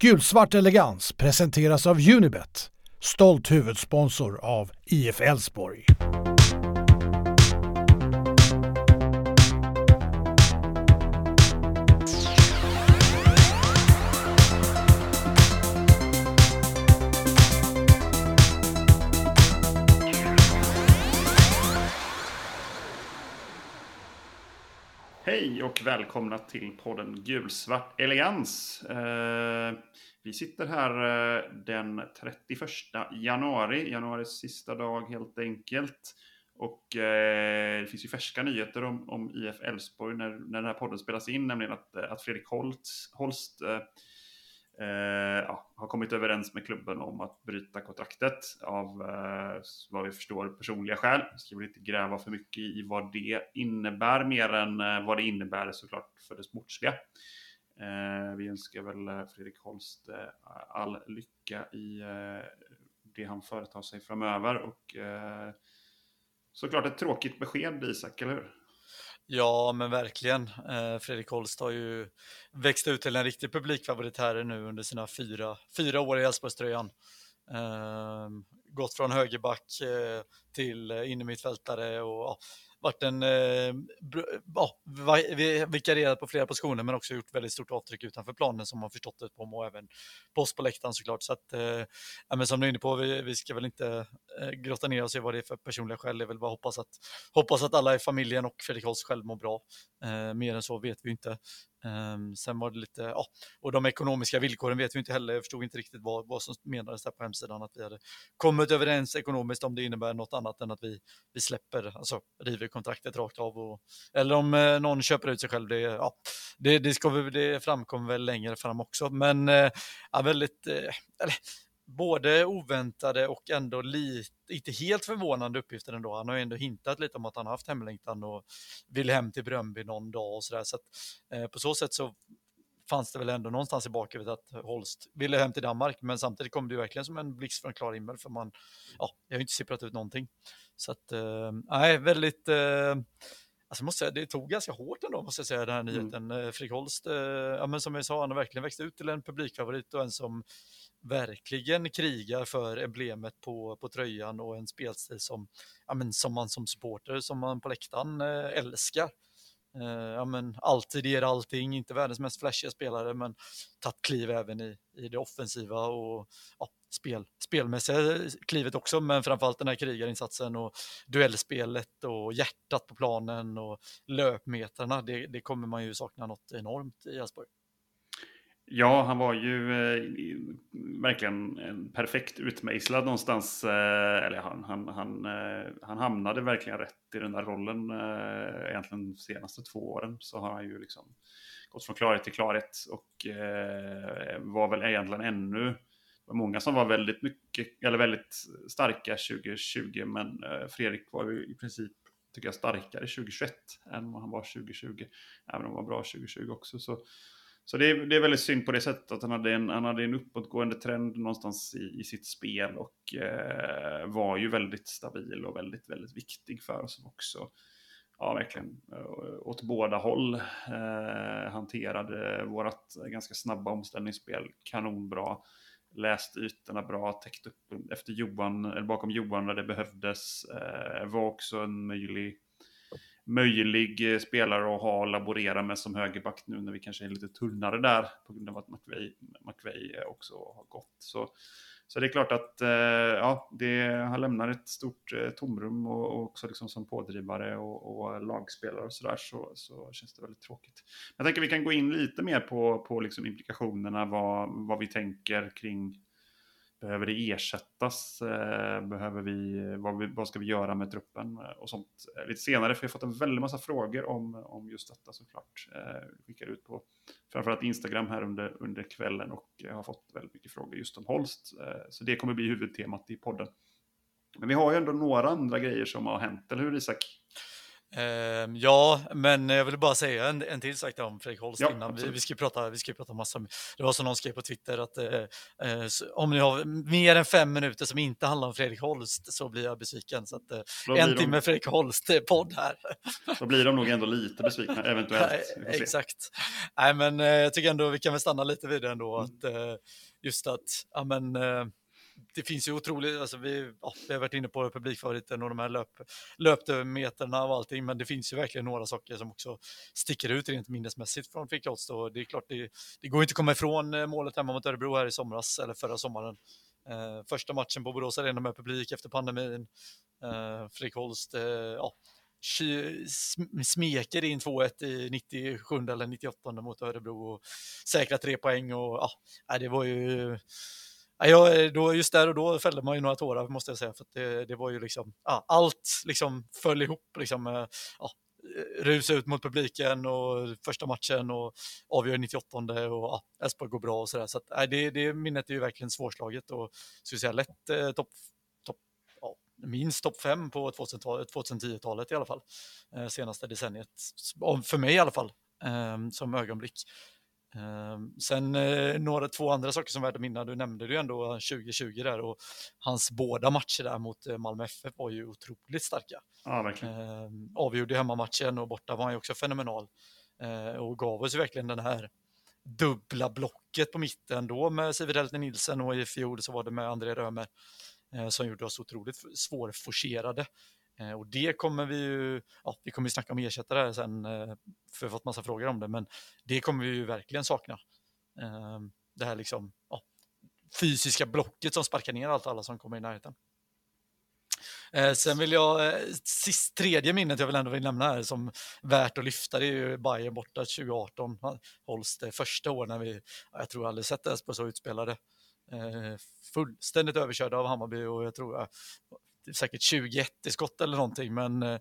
Gulsvart elegans presenteras av Unibet, stolt huvudsponsor av IF Elfsborg. Hej och välkomna till podden Gulsvart Elegans. Eh, vi sitter här eh, den 31 januari, januaris sista dag helt enkelt. Och eh, det finns ju färska nyheter om, om IF Elfsborg när, när den här podden spelas in, nämligen att, eh, att Fredrik Holst, Holst Eh, ja, har kommit överens med klubben om att bryta kontraktet av eh, vad vi förstår personliga skäl. Jag ska väl inte gräva för mycket i vad det innebär mer än eh, vad det innebär såklart för det sportsliga. Eh, vi önskar väl eh, Fredrik Holst eh, all lycka i eh, det han företar sig framöver och såklart ett tråkigt besked Isak, eller hur? Ja, men verkligen. Eh, Fredrik Holst har ju växt ut till en riktig publikfavorit här nu under sina fyra, fyra år i Elfsborgströjan. Ehm, gått från högerback eh, till innermittfältare och varit en, eh, ja, vikarierat på flera positioner men också gjort väldigt stort avtryck utanför planen som man förstått det på och även på oss på läktaren såklart. Så att, eh, ja, men som du är inne på, vi, vi ska väl inte eh, grotta ner oss i vad det är för personliga skäl. Det är väl bara hoppas att, hoppas att alla i familjen och Fredrik Holst själv mår bra. Eh, mer än så vet vi inte. Um, sen var det lite, ja, och de ekonomiska villkoren vet vi inte heller. Jag förstod inte riktigt vad, vad som menades där på hemsidan, att vi hade kommit överens ekonomiskt om det innebär något annat än att vi, vi släpper, alltså river kontraktet rakt av. Och, eller om eh, någon köper ut sig själv, det, ja, det, det, ska vi, det framkommer väl längre fram också. Men eh, ja, väldigt, eh, eller, både oväntade och ändå lite, inte helt förvånande uppgifter ändå. Han har ju ändå hintat lite om att han har haft hemlängtan och vill hem till Bröndby någon dag och sådär. Så att, eh, på så sätt så fanns det väl ändå någonstans i bakhuvudet att Holst ville hem till Danmark, men samtidigt kom det ju verkligen som en blixt från klar himmel för man, ja, jag har ju inte sipprat ut någonting. Så att, eh, nej, väldigt, eh, Alltså måste säga, det tog ganska hårt ändå, måste jag säga, den här mm. nyheten. Mm. Fredrik Holst, eh, ja, men som jag sa, han har verkligen växt ut till en publikfavorit och en som verkligen krigar för emblemet på, på tröjan och en spelstil som, ja, men som man som supporter, som man på läktaren eh, älskar. Eh, ja, men alltid ger allting, inte världens mest flashiga spelare, men tagit kliv även i, i det offensiva och ja, spel, spelmässiga eh, klivet också, men framförallt den här krigarinsatsen och duellspelet och hjärtat på planen och löpmetrarna, det, det kommer man ju sakna något enormt i Elfsborg. Ja, han var ju eh, verkligen en perfekt utmejslad någonstans. Eh, eller han, han, han, eh, han hamnade verkligen rätt i den där rollen. Eh, egentligen de senaste två åren så har han ju liksom gått från klarhet till klarhet och eh, var väl egentligen ännu var många som var väldigt mycket, eller väldigt starka 2020, men eh, Fredrik var ju i princip, tycker jag, starkare 2021 än vad han var 2020. Även om han var bra 2020 också. Så så det är, det är väldigt synd på det sättet att han hade en, han hade en uppåtgående trend någonstans i, i sitt spel och eh, var ju väldigt stabil och väldigt, väldigt viktig för oss också. Ja, verkligen eh, åt båda håll. Eh, hanterade vårt ganska snabba omställningsspel kanonbra. Läst ytorna bra, täckt upp efter Johan, eller bakom Johan när det behövdes. Eh, var också en möjlig möjlig eh, spelare att ha och laborera med som högerback nu när vi kanske är lite tunnare där på grund av att McVey, McVey eh, också har gått. Så, så det är klart att eh, ja, det, han lämnar ett stort eh, tomrum och, och, också liksom som pådrivare och, och lagspelare och sådär så, så känns det väldigt tråkigt. Jag tänker vi kan gå in lite mer på, på liksom implikationerna, vad, vad vi tänker kring Behöver det ersättas? Eh, behöver vi, vad, vi, vad ska vi göra med truppen eh, och sånt eh, lite senare? För jag har fått en väldig massa frågor om, om just detta såklart. Vi skickar ut på framförallt Instagram här under, under kvällen och har fått väldigt mycket frågor just om Holst. så det kommer bli huvudtemat i podden. Men vi har ju ändå några andra grejer som har hänt, eller hur Isak? Uh, ja, men jag vill bara säga en, en till sak om Fredrik Holst Ja, innan. Vi, vi ska prata, vi ska prata massa. Det var som någon skrev på Twitter att uh, uh, om ni har mer än fem minuter som inte handlar om Fredrik Holst så blir jag besviken. Så att, blir en de- timme Fredrik Holst-podd här. Då blir de nog ändå lite besvikna, eventuellt. Se. Exakt. Nej, men eh, jag tycker ändå vi kan väl stanna lite vid det ändå. Mm. Att, eh, just att, ja men, eh, det finns ju otroligt, alltså vi, ja, vi har varit inne på publikfavoriten och de här löp, löpmeterna och allting, men det finns ju verkligen några saker som också sticker ut rent minnesmässigt från Fredrik Holst. Det är klart, det, det går inte att komma ifrån eh, målet hemma mot Örebro här i somras, eller förra sommaren. Eh, första matchen på Borås Arena med publik efter pandemin. Eh, Fredrik Holst, eh, ja, smeker in 2-1 i 97 eller 98 mot Örebro och säkrar tre poäng och ja, det var ju Ja, eh, då, just där och då fällde man ju några tårar måste jag säga, för att det, det var ju liksom, ja, allt liksom föll ihop liksom, eh, ja, eh, rusa ut mot publiken och första matchen och avgör 98 och ja, Elfsborg går bra och sådär. Så att, nej, det, det minnet är ju verkligen svårslaget och skulle säga lätt eh, topp, ja, minst topp fem på 2010-talet i alla fall, eh, senaste decenniet, för mig i alla fall, eh, som ögonblick. Ehm, Sen eh, några, två andra saker som är värda att minna. Du nämnde ju ändå 2020 där och hans båda matcher där mot eh, Malmö FF var ju otroligt starka. Ja, verkligen. Ehm, avgjorde hemmamatchen och borta var han ju också fenomenal. Eh, och gav oss verkligen den här dubbla blocket på mitten då med Sivert Helten Nilsen och i fjol så var det med André Römer eh, som gjorde oss otroligt svårforcerade. Eh, och det kommer vi ju, ja, vi kommer ju snacka om ersättare här sen, eh, för vi har fått massa frågor om det, men det kommer vi ju verkligen sakna. Ehm, det här liksom, ja, fysiska blocket som sparkar ner allt alla som kommer i närheten. Eh, sen vill jag, sist, tredje minnet jag vill ändå vill nämna här som värt att lyfta, det är ju Bayern borta 2018. Hålls det första år när vi, jag tror aldrig sett Elfsborg så utspelade. Fullständigt överkörda av Hammarby och jag tror säkert 21 i skott eller någonting, men eh,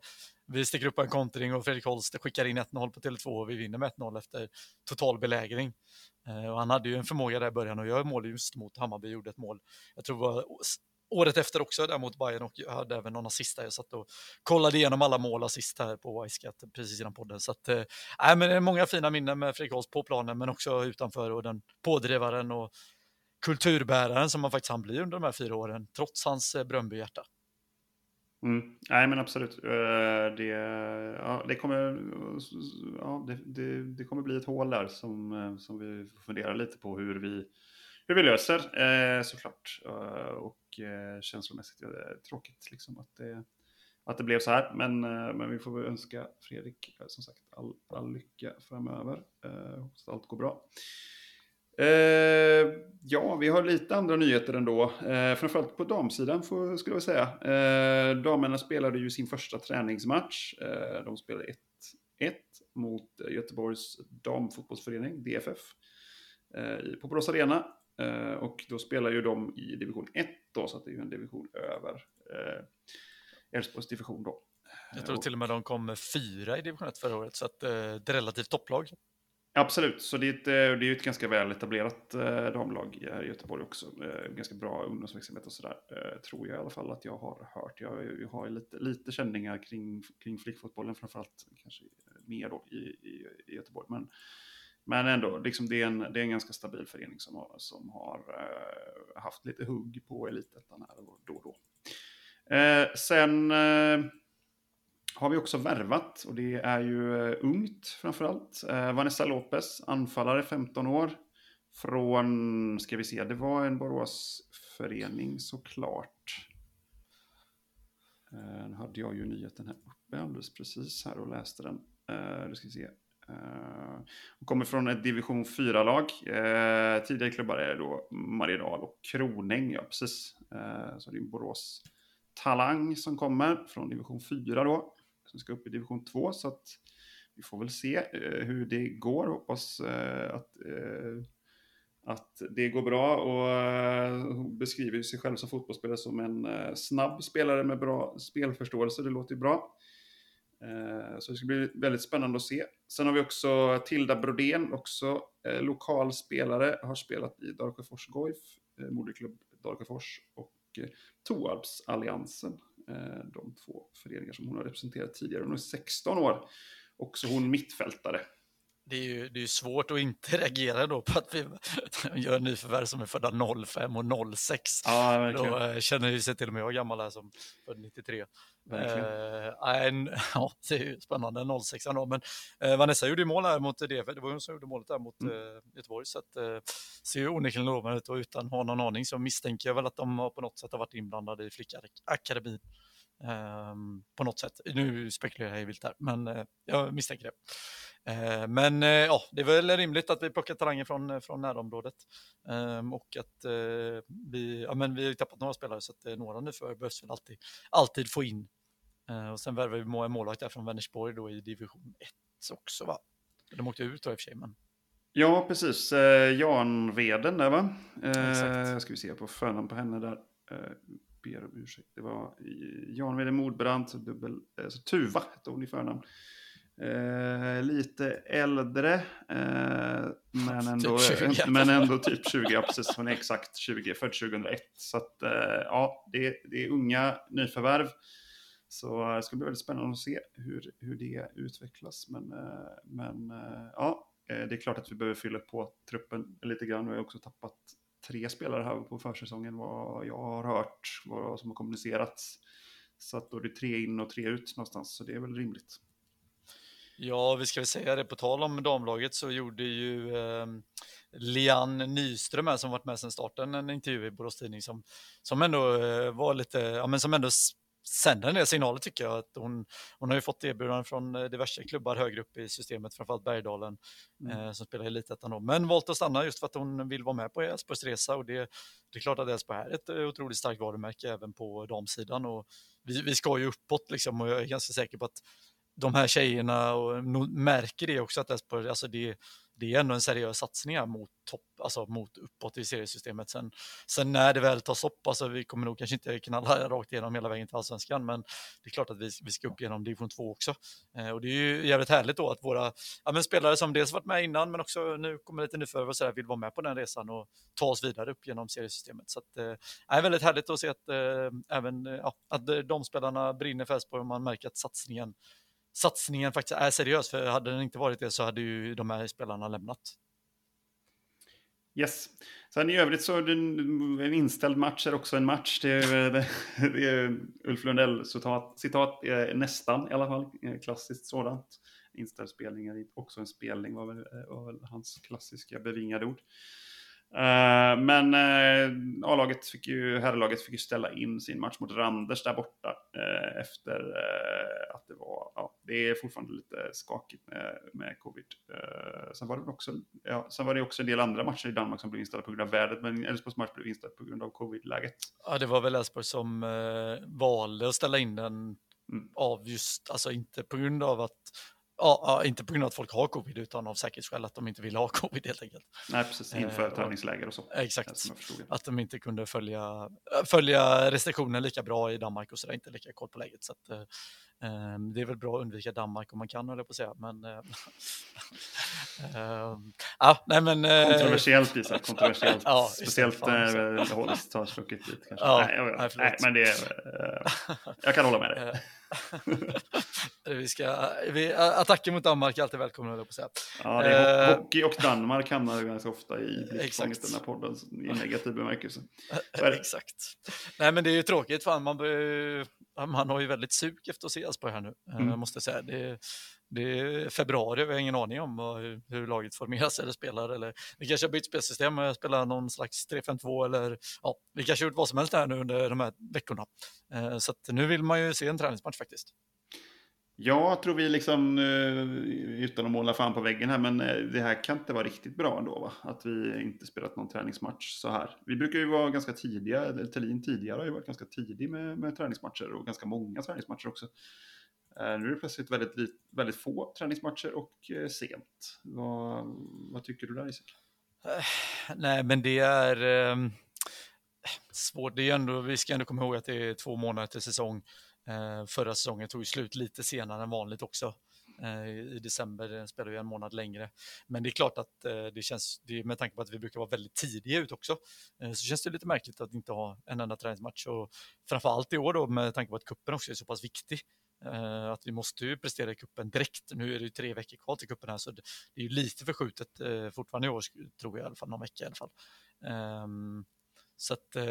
vi sticker upp på en kontring och Fredrik Holst skickar in 1-0 på Tele2 och vi vinner med 1-0 efter total belägring. Eh, och han hade ju en förmåga där i början att göra mål just mot Hammarby, gjorde ett mål. Jag tror det var året efter också där mot Bayern och jag hade även någon assist där. Jag satt och kollade igenom alla mål assist här på Wisecat precis innan podden. Så att, äh, men det är många fina minnen med Fredrik Holst på planen men också utanför och den pådrivaren och kulturbäraren som han faktiskt han blir under de här fyra åren trots hans eh, Bröndby-hjärta. Mm. Nej, men absolut. Eh, det, ja, det, kommer, ja, det, det, det kommer bli ett hål där som, eh, som vi får fundera lite på hur vi, hur vi löser eh, såklart. Och känslomässigt är det tråkigt liksom att det, att det blev så här. Men, men vi får väl önska Fredrik som sagt all, all lycka framöver. Hoppas att allt går bra. Eh, ja, vi har lite andra nyheter ändå. Eh, framförallt på damsidan får, skulle jag säga. Eh, damerna spelade ju sin första träningsmatch. Eh, de spelade 1-1 mot Göteborgs damfotbollsförening, DFF, eh, på Borås Arena. Eh, och då spelar ju de i division 1 då, så att det är ju en division över eh, Elfsborgs division då. Jag tror till och med de kom fyra i division 1 förra året, så att, eh, ett relativt topplag. Absolut, så det är, ett, eh, det är ju ett ganska väl etablerat eh, damlag här i Göteborg också. Ganska bra ungdomsverksamhet och sådär. Tror jag i alla fall att jag har hört. Jag, jag har ju lite, lite känningar kring, kring flickfotbollen, framförallt kanske mer då i, i, i Göteborg. Men, men ändå, liksom det, är en, det är en ganska stabil förening som har, som har haft lite hugg på elitettan här och då och då. Eh, sen har vi också värvat och det är ju eh, ungt framförallt. Eh, Vanessa Lopez, anfallare 15 år. Från, ska vi se, det var en Boråsförening såklart. Eh, nu hade jag ju nyheten här uppe alldeles precis här och läste den. Eh, det ska vi se. Eh, hon kommer från ett division 4-lag. Eh, tidigare klubbar är då Mariedal och Kronäng, ja precis. Eh, så det är en Borås Talang som kommer från division 4 då som ska upp i division 2. Så att vi får väl se eh, hur det går. Hoppas eh, att, eh, att det går bra. Och eh, hon beskriver sig själv som fotbollsspelare som en eh, snabb spelare med bra spelförståelse. Det låter ju bra. Eh, så det ska bli väldigt spännande att se. Sen har vi också Tilda Brodén, också eh, lokal spelare. Har spelat i Dalsjöfors Goif, eh, moderklubb Dalsjöfors och eh, Toarpsalliansen Eh, de två föreningar som hon har representerat tidigare. Hon är 16 år, också hon mittfältare det är ju det är svårt att inte reagera då på att vi gör nyförvärv som är födda 05 och 06. Ja, då äh, känner ju sig till och med jag gammal här som född 93. Äh, en, ja, det är ju spännande, 06 då. Men äh, Vanessa gjorde ju mål här mot DF, det var hon som gjorde målet där mot mm. äh, Göteborg. Så att, äh, ser ju onekligen lovande ut och utan att ha någon aning så misstänker jag väl att de har på något sätt har varit inblandade i flickakademin. Um, på något sätt. Nu spekulerar jag vilt här, men uh, jag misstänker det. Uh, men uh, ja, det är väl rimligt att vi plockar talanger från, från närområdet um, och att vi, ja, men vi har tappat några spelare så att några nu för behövs väl alltid, alltid få in. och sen värvar vi en målvakt där från Vänersborg då i division 1 också va? De åkte ut då i och för sig men. Ja, precis. Jan Veden där va? Eh, ska vi se på förnamn på henne där ber om ursäkt. Det var Jan Wede Mordbrand, dubbel, alltså Tuva hette hon i förnamn. Eh, lite äldre, eh, men, typ ändå, typ men ändå typ 20, ja precis. Hon är exakt 20, född 2001. Så att, eh, ja, det, det är unga nyförvärv. Så det ska bli väldigt spännande att se hur, hur det utvecklas. Men, eh, men eh, ja, eh, det är klart att vi behöver fylla på truppen lite grann. Vi har också tappat tre spelare här på försäsongen vad jag har hört, vad som har kommunicerats. Så att då är det tre in och tre ut någonstans, så det är väl rimligt. Ja, vi ska väl säga det, på tal om damlaget så gjorde ju eh, Lian Nyström här, som varit med sedan starten en intervju i Borås Tidning som, som ändå eh, var lite, ja men som ändå sänder en del signaler tycker jag. Att hon, hon har ju fått erbjudanden från eh, diverse klubbar högre upp i systemet, framförallt Bergdalen mm. eh, som spelar i Elitettan då. Men valt att stanna just för att hon vill vara med på Elfsborgs resa och det, det är klart att Elfsborg är ett eh, otroligt starkt varumärke även på damsidan och vi, vi ska ju uppåt liksom och jag är ganska säker på att de här tjejerna och märker det också att Elfsborg, alltså det, det är ändå en seriös satsning här mot topp, alltså mot uppåt i seriesystemet. Sen, sen när det väl tas upp, alltså vi kommer nog kanske inte knalla rakt igenom hela vägen till allsvenskan, men det är klart att vi, vi ska upp genom division 2 också. Eh, och det är ju jävligt härligt då att våra ja, men spelare som dels varit med innan, men också nu kommer lite nyförvärv och sådär, vill vara med på den resan och ta oss vidare upp genom seriesystemet. Så att, eh, är väldigt härligt att se att eh, även eh, ja, att eh, de spelarna brinner för Elfsborg och man märker att satsningen satsningen faktiskt är seriös. För hade den inte varit det så hade ju de här spelarna lämnat. Yes. Sen i övrigt så är det en, en inställd match är också en match. Det är, det är Ulf Lundell citat, citat eh, nästan i alla fall, eh, klassiskt sådant. Inställd spelning är också en spelning var väl, eh, var väl hans klassiska bevingade ord. Uh, men uh, A-laget fick ju, herrlaget fick ju ställa in sin match mot Randers där borta uh, efter att det var, ja, det är fortfarande lite skakigt med, med covid. sen var det också, ja, sen var det också en del andra matcher i Danmark som blev inställda på grund av vädret, men Elfsborgs match blev inställd på grund av covid-läget. Ja, det var väl Elfsborg som valde att ställa in den mm. av just, alltså inte på grund av att Ja, inte på grund av att folk har covid utan av säkerhetsskäl att de inte vill ha covid helt enkelt. Nej, precis, inför eh, träningsläger och så. Exakt, att de inte kunde följa, följa restriktioner lika bra i Danmark och sådär, inte lika koll på läget. Så att, eh, ehm, det är väl bra att undvika Danmark om man kan, höll jag på att säga. Men, eh, ehm, ja, nej, men, eh, kontroversiellt Isak, kontroversiellt. ja, Speciellt när eh, Holst har stuckit dit kanske. Ja, nej, jag, nej, nej, men det är, jag kan hålla med dig. vi ska, vi, attacker mot Danmark är alltid välkomna, på att säga. Ja, det är uh, hockey och Danmark hamnar ganska ofta i blickfånget den här podden i negativ bemärkelse. Exakt. Nej, men det är ju tråkigt, fan, man, man har ju väldigt sug efter att se Elfsborg här nu, eh, mm. måste jag säga. Det, det är februari, vi har ingen aning om hur, hur laget formeras eller spelar. Eller, vi kanske har bytt spelsystem och spelar någon slags 3-5-2 eller ja, vi kanske har gjort vad som helst här nu under de här veckorna. Eh, så nu vill man ju se en träningsmatch faktiskt. Ja, jag tror vi liksom, eh, utan att måla fan på väggen här, men eh, det här kan inte vara riktigt bra ändå, va? Att vi inte spelat någon träningsmatch så här. Vi brukar ju vara ganska tidiga, eller Thelin tidigare har ju varit ganska tidig med, med träningsmatcher och ganska många träningsmatcher också. Eh, nu är det plötsligt väldigt, väldigt få träningsmatcher och eh, sent. Vad, vad tycker du där Isak? Eh, nej, men det är eh, svårt. Det är ändå, vi ska ändå komma ihåg att det är två månader till säsong. Eh, förra säsongen tog ju slut lite senare än vanligt också. I december spelar vi en månad längre. Men det är klart att det känns, det med tanke på att vi brukar vara väldigt tidiga ut också, så känns det lite märkligt att inte ha en enda träningsmatch. Och framförallt i år då med tanke på att kuppen också är så pass viktig. Eh, att vi måste ju prestera i kuppen direkt. Nu är det ju tre veckor kvar till kuppen här så det, det är ju lite förskjutet eh, fortfarande i år tror jag i alla fall, någon vecka i alla fall. Um, så att, uh,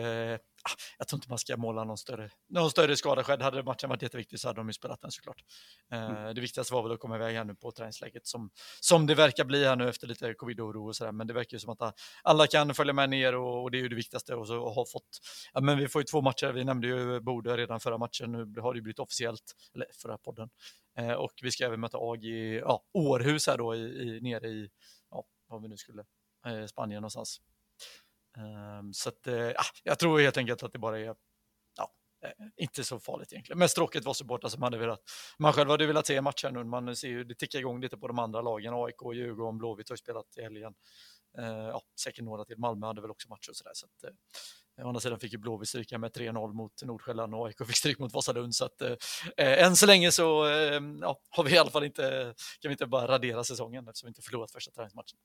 jag tror inte man ska måla någon större, någon större skada skedd. Hade matchen varit jätteviktig så hade de ju spelat den såklart. Mm. Det viktigaste var väl att komma iväg här nu på träningsläget som, som det verkar bli här nu efter lite covid-oro och sådär. Men det verkar ju som att alla kan följa med ner och, och det är ju det viktigaste. Och så ha fått, ja, men vi får ju två matcher. Vi nämnde ju Bode redan förra matchen. Nu har det ju blivit officiellt, eller förra podden. Eh, och vi ska även möta AG i ja, Århus här då i, i, nere i, ja, vad vi nu skulle, eh, Spanien någonstans. Ehm, så att, eh, ah, jag tror helt enkelt att det bara är ja, eh, inte så farligt egentligen. Mest tråkigt var supportrar som hade velat, man själv hade velat se matchen nu. Man ser ju det tickar igång lite på de andra lagen. AIK, Djurgården, Blåvitt har spelat i helgen. Ehm, ja, säkert några till. Malmö hade väl också matcher och sådär. Så att, eh, Å andra sidan fick ju Blåvitt stryka med 3-0 mot Nordsjälland och AIK fick stryk mot Vasalund. Så att, eh, än så länge så eh, ja, har vi i alla fall inte, kan vi inte bara radera säsongen eftersom vi inte förlorat första träningsmatchen.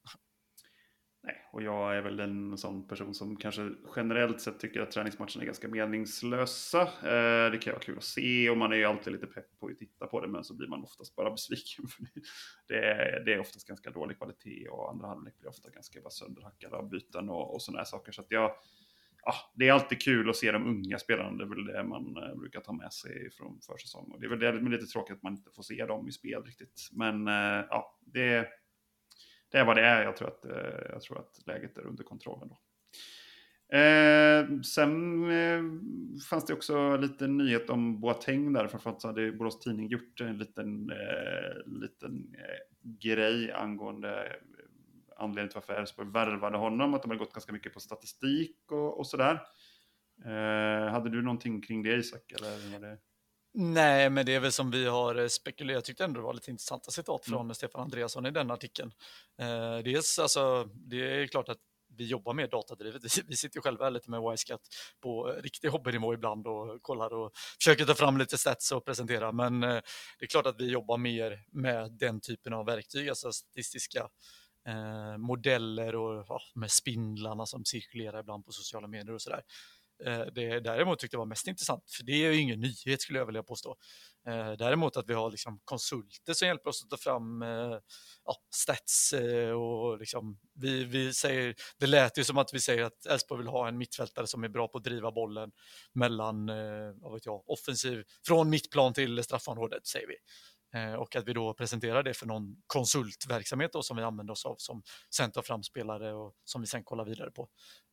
Nej, och jag är väl en sån person som kanske generellt sett tycker att träningsmatcherna är ganska meningslösa. Eh, det kan vara kul att se och man är ju alltid lite pepp på att titta på det, men så blir man oftast bara besviken. För det, är, det är oftast ganska dålig kvalitet och andra halvlek blir ofta ganska bara sönderhackade av byten och, och sådana saker. Så att jag, ja, det är alltid kul att se de unga spelarna, det är väl det man eh, brukar ta med sig från försäsong. Och det är väl det, men lite tråkigt att man inte får se dem i spel riktigt. Men eh, ja, det det är vad det är. Jag tror att, eh, jag tror att läget är under kontroll ändå. Eh, sen eh, fanns det också lite nyhet om Boateng där. Framförallt så hade Borås Tidning gjort en liten, eh, liten eh, grej angående eh, anledningen till varför Elfsborg värvade honom. Att de hade gått ganska mycket på statistik och, och sådär. Eh, hade du någonting kring det Isak? Eller var det... Nej, men det är väl som vi har eh, spekulerat. Jag tyckte ändå det var lite intressanta citat från mm. Stefan Andreasson i den artikeln. Eh, dels, alltså, det är klart att vi jobbar mer datadrivet. Vi sitter ju själva lite med Wisecat på riktig hobbynivå ibland och kollar och försöker ta fram lite stats och presentera. Men eh, det är klart att vi jobbar mer med den typen av verktyg, alltså statistiska eh, modeller och med spindlarna som cirkulerar ibland på sociala medier och sådär. Eh, det däremot tyckte jag var mest intressant, för det är ju ingen nyhet skulle jag vilja påstå. Eh, däremot att vi har liksom konsulter som hjälper oss att ta fram eh, ja, stats och liksom, vi, vi säger, det lät ju som att vi säger att Elfsborg vill ha en mittfältare som är bra på att driva bollen mellan, vad vet jag, offensiv, från mittplan till straffområdet säger vi. Eh, och att vi då presenterar det för någon konsultverksamhet då, som vi använder oss av som sen tar fram spelare och som vi sen kollar vidare på.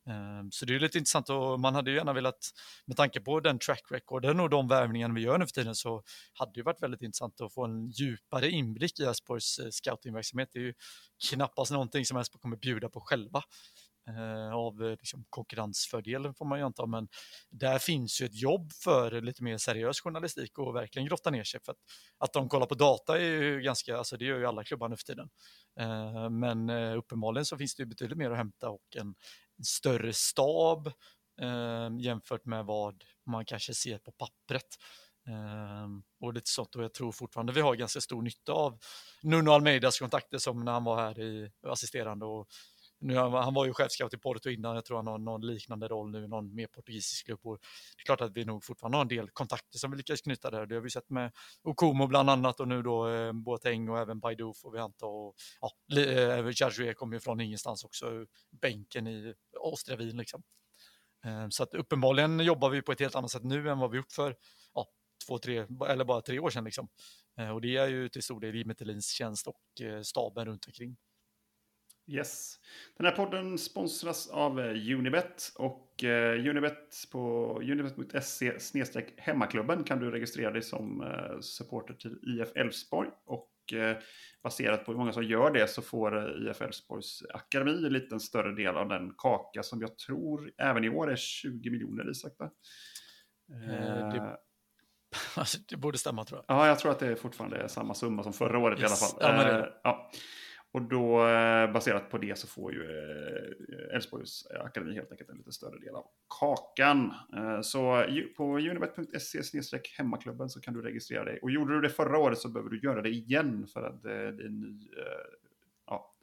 Ehm, så det är lite intressant och man hade ju gärna velat, med tanke på den track recorden och de värvningarna vi gör nu för tiden så hade det varit väldigt intressant att få en djupare inblick i Elfsborgs eh, scoutingverksamhet. Det är ju knappast någonting som Elfsborg kommer bjuda på själva Eh, av eh, liksom, konkurrensfördelen får man ju anta, men där finns ju ett jobb för lite mer seriös journalistik och verkligen grotta ner sig. För att, att de kollar på data är ju ganska, alltså det gör ju alla klubbar nu för tiden. Eh, men eh, uppenbarligen så finns det ju betydligt mer att hämta och en, en större stab eh, jämfört med vad man kanske ser på pappret. Um, och lite sånt och jag tror fortfarande vi har ganska stor nytta av Nuno Almeidas kontakter som när han var här i assisterande och nu, han var ju chefscout i Porto innan, jag tror han har någon liknande roll nu, någon mer portugisisk klubb. Och det är klart att vi nog fortfarande har en del kontakter som vi lyckas knyta där. Det har vi sett med Okumo bland annat och nu då eh, Boateng och även Baidu får vi anta. Och, ja, Jarjue eh, kommer ju från ingenstans också, bänken i Austria Wien liksom. Eh, så att uppenbarligen jobbar vi på ett helt annat sätt nu än vad vi gjort för ja, två, tre, eller bara tre år sedan. Liksom. Eh, och det är ju till stor del Jimmy Thelins tjänst och eh, staben runt omkring. Yes. Den här podden sponsras av eh, Unibet och uh, Unibet på unibet.se hemmaklubben kan du registrera dig som uh, supporter till IF Elfsborg och baserat på hur många som gör det så får IF Elfsborgs akademi en liten större del av den kaka som jag tror även i år är 20 miljoner Isak. Det... det borde stämma tror jag. Ja, jag tror att det är fortfarande är samma summa som förra året yes. i alla fall. Ja, och då eh, baserat på det så får ju Älvsborgs Elfsborgs eh, akademi helt enkelt en lite större del av kakan. Så på unibet.se hemmaklubben så kan du registrera dig. Och gjorde du det förra året så behöver du göra det igen för att det är en ny ja,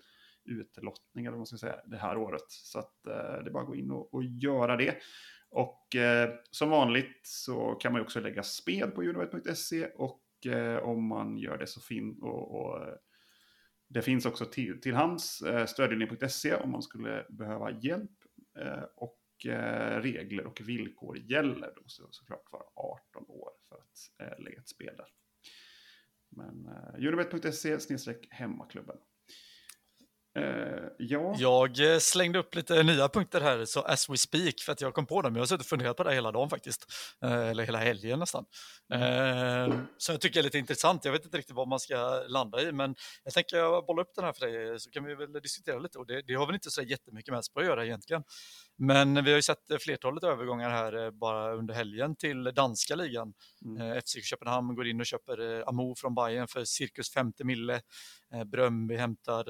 utlottning eller vad man ska säga det här året. Så att det är bara att gå in och, och göra det. Och eh, som vanligt så kan man ju också lägga spel på unibet.se och eh, om man gör det så fin och, och det finns också till, till hands eh, stödlinjen.se om man skulle behöva hjälp. Eh, och eh, regler och villkor gäller då måste såklart vara 18 år för att eh, lägga ett spel där. Men eh, unibet.se hemmaklubben. Uh, ja. Jag eh, slängde upp lite nya punkter här, så as we speak, för att jag kom på dem. Jag har suttit och funderat på det hela dagen faktiskt, uh, eller hela helgen nästan. Uh, så jag tycker är lite intressant. Jag vet inte riktigt vad man ska landa i, men jag tänker jag bolla upp den här för dig så kan vi väl diskutera lite. Och det, det har väl inte så jättemycket med Elfsborg att göra egentligen. Men vi har ju sett flertalet övergångar här bara under helgen till danska ligan. Mm. FC Köpenhamn går in och köper Amo från Bayern för cirkus 50 mille. Bröndby hämtar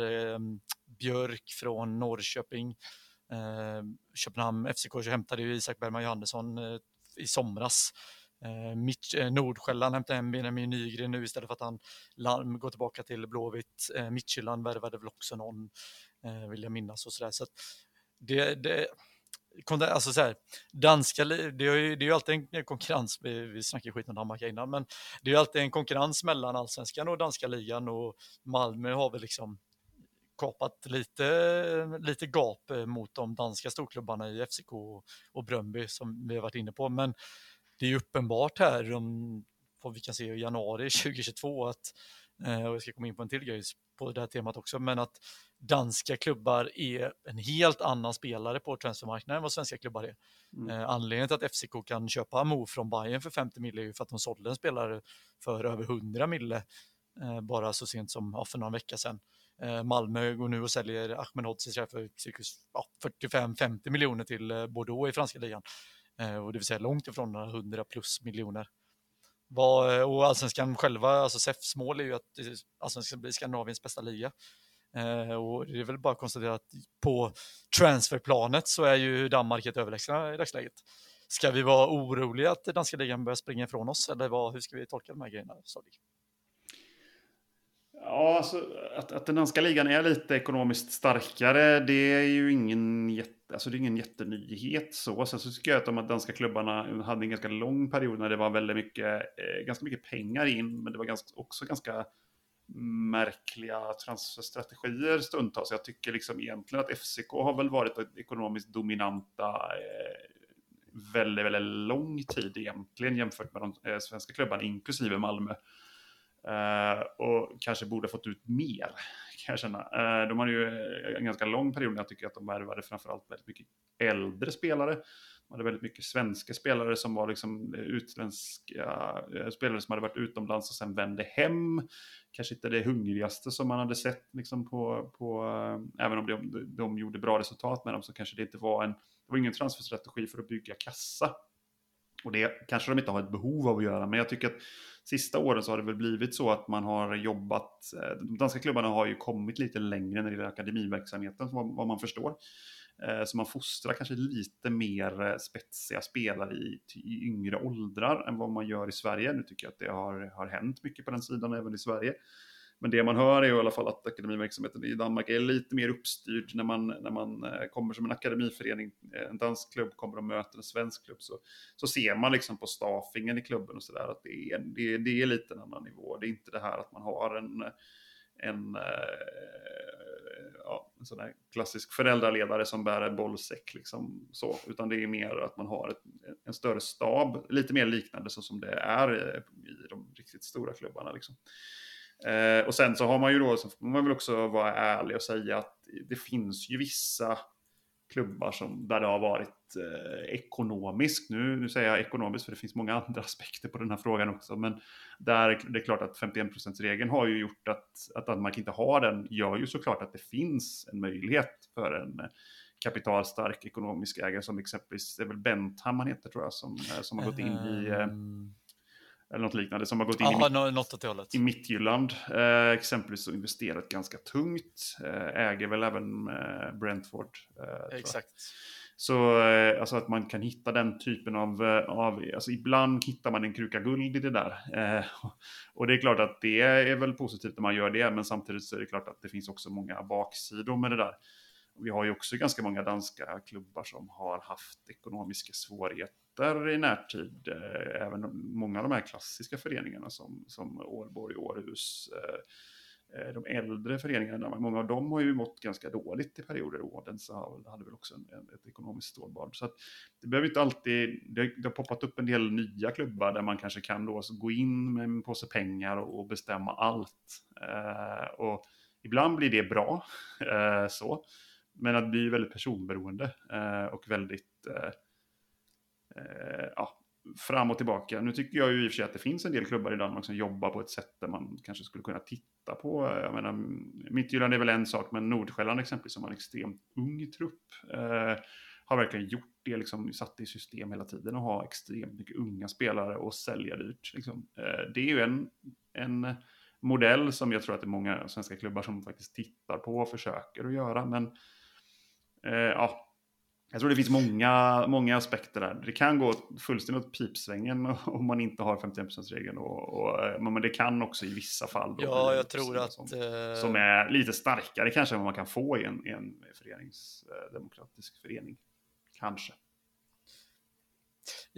Björk från Norrköping. Eh, Köpenhamn FCK hämtade ju Isak Bergman Johannesson eh, i somras. Eh, Mitch, eh, Nordsjälland hämtade hem Benjamin Nygren nu istället för att han larm, går tillbaka till Blåvitt. Eh, Midtjylland värvade väl också någon, eh, vill jag minnas och sådär. Så det, det, alltså så här, danska, det är, ju, det är ju alltid en konkurrens, vi, vi snackade skit om Danmark innan, men det är ju alltid en konkurrens mellan allsvenskan och danska ligan och Malmö har väl liksom kapat lite, lite gap eh, mot de danska storklubbarna i FCK och Bröndby som vi har varit inne på. Men det är uppenbart här, om, vad vi kan se i januari 2022, att, eh, och jag ska komma in på en till grej på det här temat också, men att danska klubbar är en helt annan spelare på transfermarknaden än vad svenska klubbar är. Mm. Eh, anledningen till att FCK kan köpa Mo från Bayern för 50 mille är ju för att de sålde en spelare för över 100 mille bara så sent som för några veckor sedan. Eh, Malmö går nu och säljer Ahmedhodzic för cirkus 45-50 miljoner till eh, Bordeaux i franska ligan. Eh, och det vill säga långt ifrån några 100 plus miljoner. Och allsvenskan själva, alltså SEFs mål är ju att allsvenskan ska bli Skandinaviens bästa liga. och det är väl bara att konstatera att på transferplanet så är ju Danmark ett överlägsna i dagsläget. Ska vi vara oroliga att danska ligan börjar springa ifrån oss eller vad, hur ska vi tolka de här grejerna? Sorry. Ja, alltså, att, att den danska ligan är lite ekonomiskt starkare, det är ju ingen, jätte, alltså, det är ingen jättenyhet. Så. Sen så tycker jag att de danska klubbarna hade en ganska lång period när det var väldigt mycket, eh, ganska mycket pengar in, men det var ganska, också ganska märkliga transferstrategier stundtals. Jag tycker liksom egentligen att FCK har väl varit ekonomiskt dominanta eh, väldigt, väldigt lång tid egentligen jämfört med de eh, svenska klubbarna, inklusive Malmö. Uh, och kanske borde fått ut mer, kan jag känna. Uh, de hade ju eh, en ganska lång period när jag tycker att de värvade framförallt väldigt mycket äldre spelare. De hade väldigt mycket svenska spelare som var liksom utländska uh, spelare som hade varit utomlands och sen vände hem. Kanske inte det hungrigaste som man hade sett liksom på, på även om de, de gjorde bra resultat med dem så kanske det inte var en, det var ingen transferstrategi för att bygga kassa. Och det kanske de inte har ett behov av att göra, men jag tycker att sista åren så har det väl blivit så att man har jobbat, eh, de danska klubbarna har ju kommit lite längre när det gäller akademiverksamheten, vad, man förstår. Eh, så man fostrar kanske lite mer eh, spetsiga spelare i, i yngre åldrar än vad man gör i Sverige. Nu tycker jag att det har, har hänt mycket på den sidan även i Sverige. Men det man hör är i alla fall att akademiverksamheten i Danmark är lite mer uppstyrd när man, när man eh, kommer som en akademiförening, eh, en dansk klubb kommer och möter en svensk klubb, så, så ser man liksom på staffingen i klubben och sådär att det är, det, det är lite en annan nivå. Det är inte det här att man har en, en, eh, ja, en sån här klassisk föräldraledare som bär en bollsäck, liksom så, utan det är mer att man har ett, en större stab, lite mer liknande så som det är i de riktigt stora klubbarna. Liksom. Eh, och sen så har man ju då, så får man väl också vara ärlig och säga att det finns ju vissa klubbar som, där det har varit eh, ekonomiskt. Nu, nu säger jag ekonomiskt för det finns många andra aspekter på den här frågan också. Men där det är klart att 51%-regeln har ju gjort att, att Danmark inte har den, gör ju såklart att det finns en möjlighet för en eh, kapitalstark ekonomisk ägare som exempelvis, det är väl Bentham han heter tror jag, som, eh, som har gått in i eh, ehm eller något liknande, som har gått in ja, i, hållet. i Midtjylland eh, exempelvis och investerat ganska tungt. Eh, äger väl även eh, Brentford. Eh, Exakt. Så eh, alltså att man kan hitta den typen av, eh, av, alltså ibland hittar man en kruka guld i det där. Eh, och det är klart att det är väl positivt när man gör det, men samtidigt så är det klart att det finns också många baksidor med det där. Vi har ju också ganska många danska klubbar som har haft ekonomiska svårigheter i närtid. Eh, även många av de här klassiska föreningarna som, som Ålborg, Århus, eh, eh, de äldre föreningarna, många av dem har ju mått ganska dåligt i perioder. Odense hade väl också en, en, ett ekonomiskt stålbad. Så det behöver inte alltid, det, det, har poppat upp en del nya klubbar där man kanske kan då alltså gå in med en påse pengar och, och bestämma allt. Eh, och ibland blir det bra, eh, så. Men att bli väldigt personberoende eh, och väldigt eh, Eh, ja, fram och tillbaka. Nu tycker jag ju i och för sig att det finns en del klubbar i Danmark som jobbar på ett sätt där man kanske skulle kunna titta på. Jag menar, Midtjylland är väl en sak, men Nordsjälland exempelvis som har en extremt ung trupp. Eh, har verkligen gjort det, liksom, satt det i system hela tiden och har extremt mycket unga spelare och sälja dyrt. Liksom. Eh, det är ju en, en modell som jag tror att det är många svenska klubbar som faktiskt tittar på och försöker att göra. Men eh, ja, jag tror det finns många, många aspekter där. Det kan gå fullständigt åt pipsvängen om man inte har 51%-regeln. Och, och, men det kan också i vissa fall. ja, jag tror att... Som, eh... som, är lite starkare kanske än vad man kan få i en, i en föreningsdemokratisk förening. Kanske.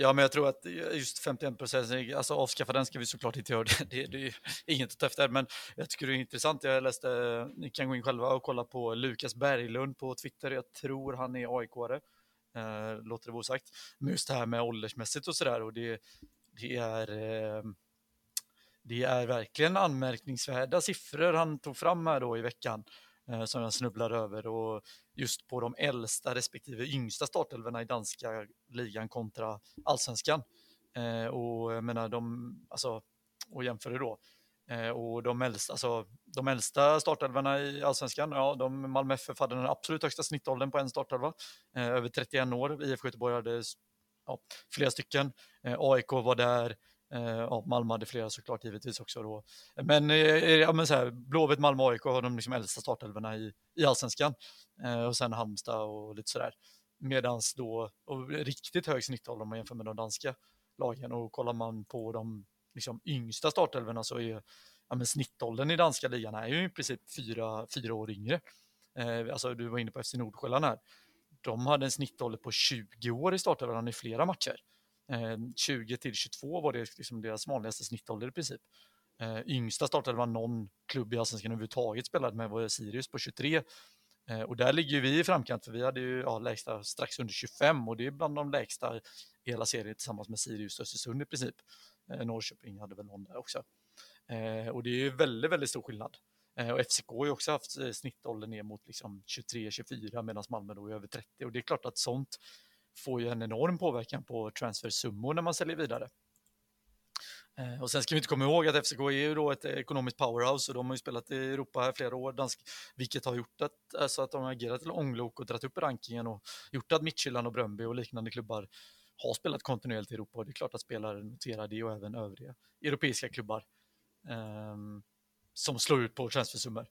Ja, men jag tror att just 51 procent, alltså avskaffa den ska vi såklart inte göra. Det, det, det är inget att ta efter, men jag tycker det är intressant. Jag läste, ni kan gå in själva och kolla på Lukas Berglund på Twitter. Jag tror han är AIK-are, eh, låter det vara sagt. Men just det här med åldersmässigt och sådär och det, det är eh, det är verkligen anmärkningsvärda siffror han tog fram här då i veckan. Eh, som jag snubblar över och just på de äldsta respektive yngsta startelverna i danska ligan kontra allsvenskan. Eh, och jag menar, de, alltså, och jämför det då. Eh, och de äldsta, alltså, de äldsta startelverna i allsvenskan, ja, de, Malmö FF hade den absolut högsta snittåldern på en startelva, över 31 år. IFK Göteborg hade ja, flera stycken. AIK var där, Eh, ja, Malmö hade flera såklart givetvis också då. Men, eh, ja, men så här, Blåvitt, Malmö och AIK har de liksom äldsta startelvorna i, i allsvenskan. Eh, och sen Halmstad och lite sådär. Medans då, och riktigt hög snittålder om man jämför med de danska lagen. Och kollar man på de liksom, yngsta startelvorna så är ja, men snittåldern i danska ligan är ju i princip fyra, fyra år yngre. Eh, alltså du var inne på FC Nordsjälland här. De hade en snittålder på 20 år i startelvan i flera matcher. Eh, 20 till 22 var det liksom deras vanligaste snittålder i princip. Eh, yngsta startade var någon klubb i Allsvenskan överhuvudtaget spelade med var Sirius på 23. Eh, och där ligger vi i framkant för vi hade ju ja, lägsta strax under 25 och det är bland de lägsta i hela serien tillsammans med Sirius och Östersund i princip. Eh, Norrköping hade väl någon där också. Eh, och det är ju väldigt, väldigt stor skillnad. Och FCK har ju också haft snittålder ner mot liksom 23-24 medan Malmö då är över 30 och det är klart att sånt får ju en enorm påverkan på transfersummor när man säljer vidare. Eh, och sen ska vi inte komma ihåg att FCK är ju då ett ekonomiskt powerhouse och de har ju spelat i Europa här flera år, dansk, vilket har gjort att, alltså att de har agerat till ånglok och dragit upp rankingen och gjort att Midtjylland och Bröndby och liknande klubbar har spelat kontinuerligt i Europa och det är klart att spelare noterar det och även övriga europeiska klubbar um, som slår ut på transfersummor.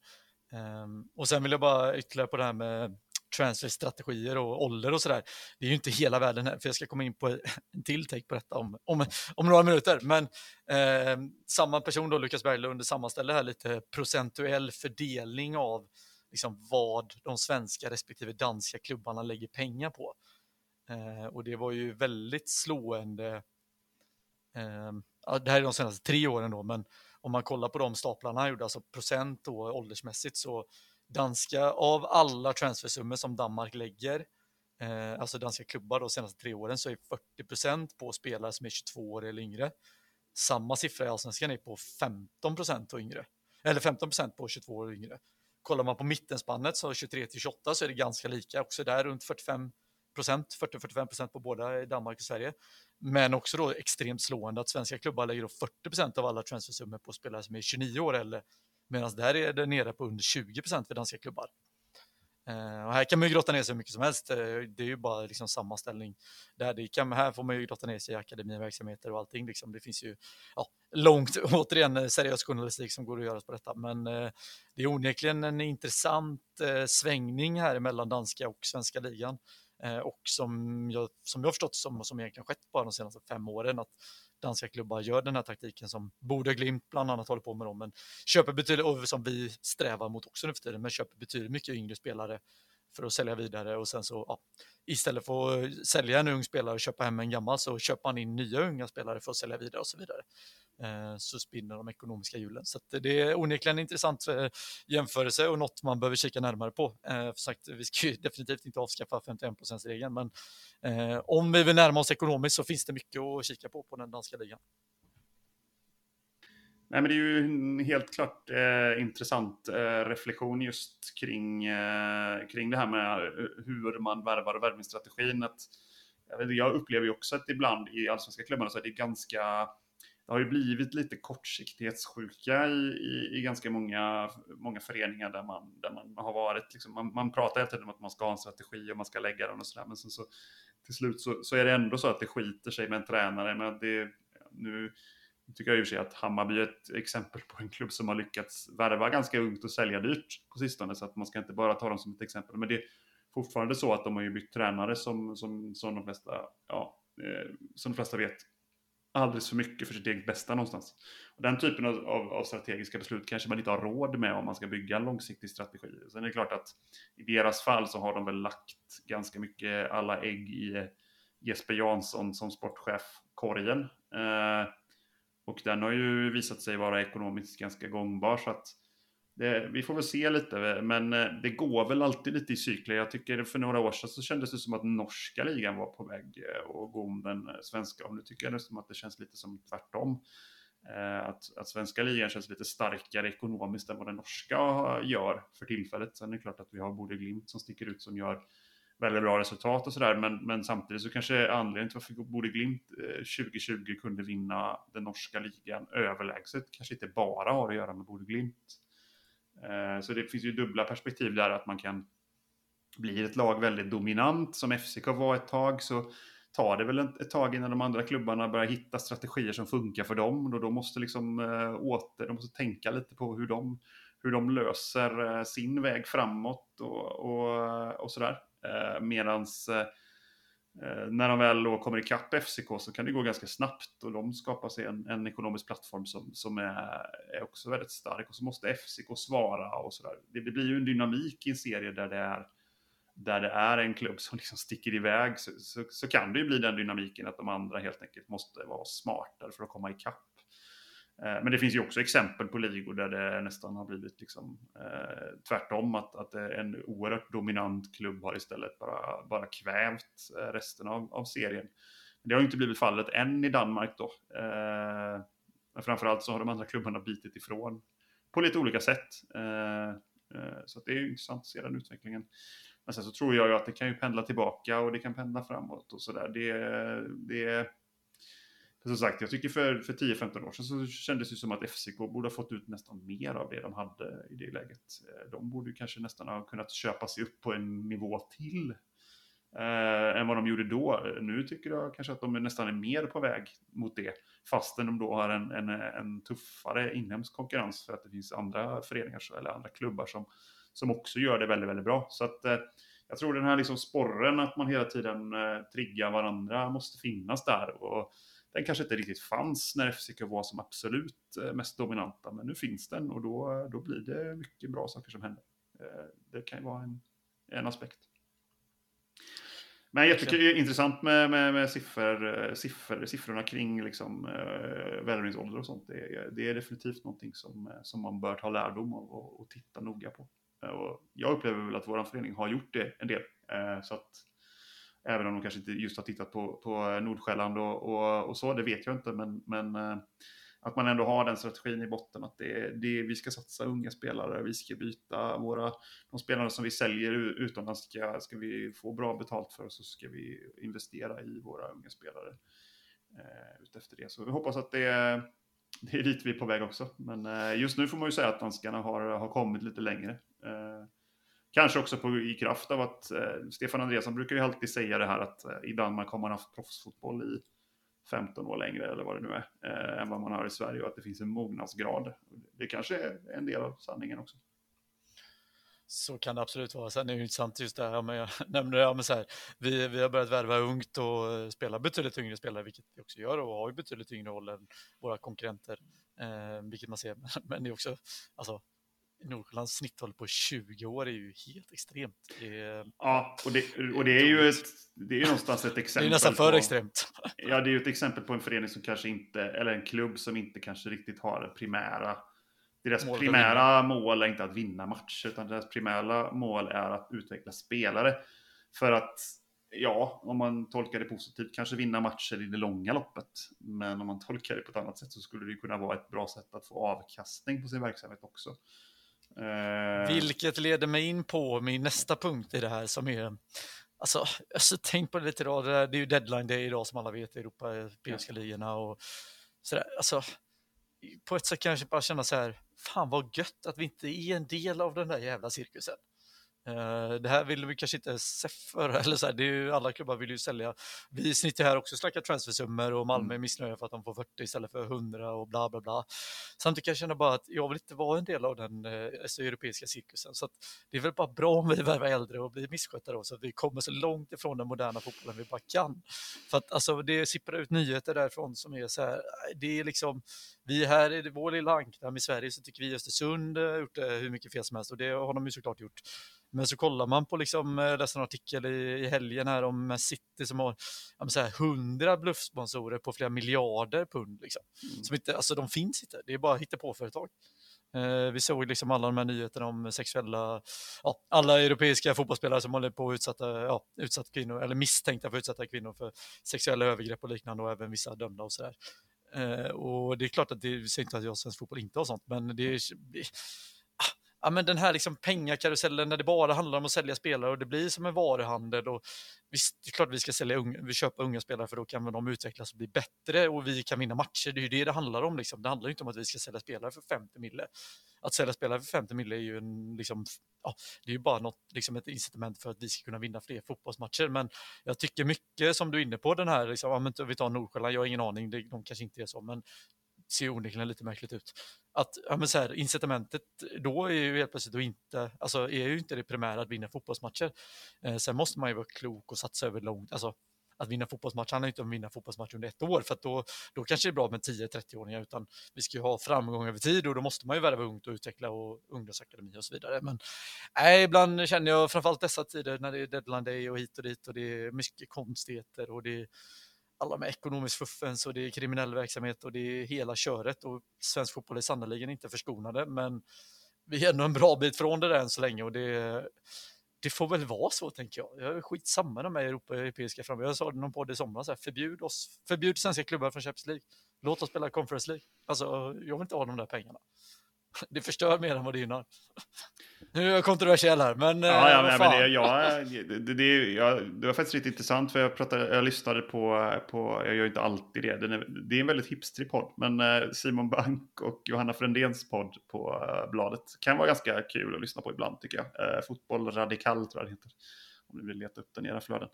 Um, och sen vill jag bara ytterligare på det här med transferstrategier och ålder och sådär. Det är ju inte hela världen här, för jag ska komma in på en till take på detta om, om, om några minuter. Men eh, samma person då, Lukas Berglund, sammanställer här lite procentuell fördelning av liksom, vad de svenska respektive danska klubbarna lägger pengar på. Eh, och det var ju väldigt slående. Eh, det här är de senaste tre åren då, men om man kollar på de staplarna han gjorde, alltså procent och åldersmässigt, så danska, av alla transfersummor som Danmark lägger, eh, alltså danska klubbar de senaste tre åren, så är 40% på spelare som är 22 år eller yngre. Samma siffra i allsvenskan är på 15% och yngre. Eller 15% på 22 år och yngre. Kollar man på mittenspannet, så 23 till 28, så är det ganska lika. Också där runt 45% 40-45% på båda i Danmark och Sverige. Men också då extremt slående att svenska klubbar lägger 40% av alla transfersummor på spelare som är 29 år eller Medan där är det nere på under 20 procent för danska klubbar. Eh, och här kan man ju grotta ner sig hur mycket som helst. Eh, det är ju bara liksom sammanställning. Där det kan, här får man ju grotta ner sig i akademiverksamheter och allting. Liksom. Det finns ju ja, långt, återigen, eh, seriös journalistik som går att göra på detta. Men det är onekligen en intressant svängning här mellan danska och svenska ligan. Eh, och som jag, som jag förstått som, som egentligen skett bara de senaste fem åren, att danska klubbar gör den här taktiken som Bode Glimt bland annat håller på med dem, men köper betydligt, och som vi strävar mot också nu för tiden, men köper betydligt mycket yngre spelare för att sälja vidare och sen så ja, istället för att sälja en ung spelare och köpa hem en gammal så köper man in nya unga spelare för att sälja vidare och så vidare. Eh, så spinner de ekonomiska hjulen. Så det är onekligen en intressant eh, jämförelse och något man behöver kika närmare på. Eh, för sagt, vi ska definitivt inte avskaffa 51%-regeln, men om vi vill närma oss ekonomiskt så finns det mycket att kika på på den danska ligan. Nej, men det är ju en helt klart eh, intressant eh, reflektion just kring, eh, kring det här med hur man värvar och värvningsstrategin. Att, jag, vet, jag upplever ju också att ibland i allsvenska klubbarna så är det ganska det har ju blivit lite kortsiktighetssjuka i, i, i, ganska många, många föreningar där man, där man har varit. Liksom, man, man pratar hela tiden om att man ska ha en strategi och man ska lägga den och sådär. Men sen så, till slut så, så är det ändå så att det skiter sig med en tränare. Men det, nu tycker jag i och för sig att Hammarby är ett exempel på en klubb som har lyckats värva ganska ungt och sälja dyrt på sistone. Så att man ska inte bara ta dem som ett exempel. Men det är fortfarande så att de har ju bytt tränare som, som, som, de, flesta, ja, eh, som de flesta vet alldeles för mycket för sitt eget bästa någonstans. Och den typen av, av, av, strategiska beslut kanske man inte har råd med om man ska bygga en långsiktig strategi. Sen är det klart att i deras fall så har de väl lagt ganska mycket alla ägg i Jesper Jansson som sportchef-korgen. Eh, och den har ju visat sig vara ekonomiskt ganska gångbar. Så att det, vi får väl se lite, men eh, det går väl alltid lite i cykler. Jag tycker för några år sedan så kändes det som att norska ligan var på väg eh, att gå om den eh, svenska. Och nu tycker jag nästan att det känns lite som tvärtom. Att, att svenska ligan känns lite starkare ekonomiskt än vad den norska gör för tillfället. Sen är det klart att vi har Bode Glimt som sticker ut som gör väldigt bra resultat och sådär. Men, men samtidigt så kanske anledningen till varför Bode Glimt 2020 kunde vinna den norska ligan överlägset kanske inte bara har att göra med Bode Glimt. Eh, så det finns ju dubbla perspektiv där att man kan bli ett lag väldigt dominant som FCK var ett tag så tar det väl ett tag innan de andra klubbarna börjar hitta strategier som funkar för dem. Och då måste liksom äh, åter, de måste tänka lite på hur de, hur de löser äh, sin väg framåt och, och, och sådär. Äh, medans Eh, när de väl då kommer ikapp FCK så kan det gå ganska snabbt och de skapar sig en, en ekonomisk plattform som, som är, är, också väldigt stark och så måste FCK svara och sådär. Det, det, blir ju en dynamik i en serie där det är, där det är en klubb som liksom sticker iväg så, så, så kan det ju bli den dynamiken att de andra helt enkelt måste vara smartare för att komma ikapp. Eh, men det finns ju också exempel på ligor där det nästan har blivit liksom, eh, tvärtom. Att, att en oerhört dominant klubb har istället bara, bara kvävt eh, resten av, av serien. Men det har inte blivit fallet än i Danmark då. Eh, men framförallt så har de andra klubbarna bitit ifrån på lite olika sätt. Eh, eh så det är intressant att se den utvecklingen. Men sen så tror jag ju att det kan ju pendla tillbaka och det kan pendla framåt och sådär. Det, det som sagt, jag tycker för, för 10-15 år sedan så kändes det som att FCK borde ha fått ut nästan mer av det de hade i det läget. Eh, de borde kanske nästan ha kunnat köpa sig upp på en nivå till eh, än vad de gjorde då. Nu tycker jag kanske att de är nästan är mer på väg mot det, fastän de då har en, en, en tuffare inhemsk konkurrens för att det finns andra föreningar eller andra klubbar som, som också gör det väldigt, väldigt bra. Så att eh, jag tror den här liksom sporren att man hela tiden eh, triggar varandra måste finnas där. Och den kanske inte riktigt fanns när FCK var som absolut eh, mest dominanta, men nu finns den och då, eh, då blir det mycket bra saker som händer. Eh, det kan ju vara en, en aspekt. Men jättekul, intressant med, med, med siffror, siffror, siffrorna kring liksom, äh, välgörenhetsålder och sånt. Det är, det är definitivt någonting som, som man bör ta lärdom av och, och titta noga på. Och jag upplever väl att vår förening har gjort det en del. Äh, så att Även om de kanske inte just har tittat på, på Nordsjälland och, och, och så, det vet jag inte. Men, men eh, att man ändå har den strategin i botten att det, det, vi ska satsa unga spelare, vi ska byta våra, de spelare som vi säljer utomlands ska, ska vi få bra betalt för och så ska vi investera i våra unga spelare eh, utefter det. Så vi hoppas att det, det är dit vi är på väg också. Men eh, just nu får man ju säga att danskarna har, har kommit lite längre. Eh, Kanske också på, i kraft av att eh, Stefan Andreasson brukar ju alltid säga det här att eh, i Danmark har man haft proffsfotboll i 15 år längre eller vad det nu är, eh, än vad man har i Sverige och att det finns en mognadsgrad. Det kanske är en del av sanningen också. Så kan det absolut vara. Sen är det ju intressant just det här, men jag nämnde det, ja, men så här, vi, vi har börjat värva ungt och eh, spela betydligt yngre spelare, vilket vi också gör och har ju betydligt yngre roll än våra konkurrenter, eh, vilket man ser. Men det är också, alltså, Nordsjällands snittålder på 20 år är ju helt extremt. Det ja, och det, och det är ju ett, det är ju någonstans ett exempel. Det är nästan för på, extremt. Ja, det är ju ett exempel på en förening som kanske inte, eller en klubb som inte kanske riktigt har det primära deras mål primära mål är inte att vinna matcher, utan deras primära mål är att utveckla spelare. För att, ja, om man tolkar det positivt, kanske vinna matcher i det långa loppet. Men om man tolkar det på ett annat sätt så skulle det kunna vara ett bra sätt att få avkastning på sin verksamhet också. Eh... Vilket leder mig in på min nästa punkt i det här som är Alltså, alltså tänk på det lite idag, det är ju deadline day idag som alla vet i Europa, europeiska ja. ligorna och sådär. Alltså, på ett sätt kanske bara känna så här, fan vad gött att vi inte är en del av den där jävla cirkusen. Uh, det här vill vi kanske inte se för, eller så här, det är ju, alla klubbar vill ju sälja. Vi snittar här också snacka transfersummor och Malmö är mm. missnöjda för att de får 40 istället för 100 och bla bla bla. Samtidigt kan jag känna bara att jag vill inte vara en del av den alltså, europeiska cirkusen. Så det är väl bara bra om vi värvar äldre och blir misskötta då, så att vi kommer så långt ifrån den moderna fotbollen vi bara kan. För att alltså, det sipprar ut nyheter därifrån som är så här, det är liksom, vi här i vår lilla ankdam i Sverige så tycker vi Östersund har gjort hur mycket fel som helst och det har de ju såklart gjort. Men så kollar man på, liksom, jag läste en artikel i, i helgen här om City som har så här, 100 bluffsponsorer på flera miljarder pund. Liksom. Mm. Som inte, alltså de finns inte, det är bara hittepåföretag. Eh, vi såg liksom alla de här nyheterna om sexuella, ja, alla europeiska fotbollsspelare som håller på att utsätta, ja, utsatta kvinnor, eller misstänkta för att utsätta kvinnor för sexuella övergrepp och liknande och även vissa dömda och sådär. Eh, och det är klart att det säger inte att jag svensk fotboll inte har sånt, men det är, ja, men den här liksom pengakarusellen när det bara handlar om att sälja spelare och det blir som en varuhandel. Och visst, det är klart vi ska sälja unga, vi köper unga spelare för då kan de utvecklas och bli bättre och vi kan vinna matcher. Det är ju det det handlar om. Liksom. Det handlar inte om att vi ska sälja spelare för 50 mille. Att sälja spelare för 50 mille är ju en, liksom, ja, det är ju bara något, liksom ett incitament för att vi ska kunna vinna fler fotbollsmatcher. Men jag tycker mycket som du är inne på den här, liksom, ja, vi tar Nordsjälland, jag har ingen aning, de kanske inte är så, men ser onekligen lite märkligt ut. Att ja, men så här, incitamentet då är ju helt plötsligt inte, alltså är ju inte det primära att vinna fotbollsmatcher. Eh, sen måste man ju vara klok och satsa över långt, alltså att vinna fotbollsmatch handlar inte om att vinna fotbollsmatch under ett år, för att då, då kanske det är bra med 10-30-åringar, utan vi ska ju ha framgång över tid och då måste man ju värva ungt och utveckla och ungdomsakademi och så vidare. Men nej, ibland känner jag, framförallt dessa tider när det är deadline day och hit och dit och det är mycket konstigheter och det är alla med ekonomisk fuffens och det är kriminell verksamhet och det är hela köret och svensk fotboll är sannerligen inte förskonade men vi är ändå en bra bit från det där än så länge och det, det får väl vara så tänker jag. Jag är skitsamma de här Europa, europeiska framöver. Jag sa det någon podd i somras, här, förbjud oss, förbjud svenska klubbar från Champions League. Låt oss spela Conference League. Alltså, jag vill inte ha de där pengarna. Det förstör mer än vad det gynnar. Nu är jag kontroversiell här, men... Ja, ja eh, men, men det, ja, det, det, ja, det var faktiskt lite intressant, för jag, pratade, jag lyssnade på, på, jag gör inte alltid det, är, det är en väldigt hipstrig podd, men eh, Simon Bank och Johanna Frändéns podd på uh, Bladet kan vara ganska kul att lyssna på ibland tycker jag. Fotboll radikal tror jag det heter om ni vill leta upp den i era flöden.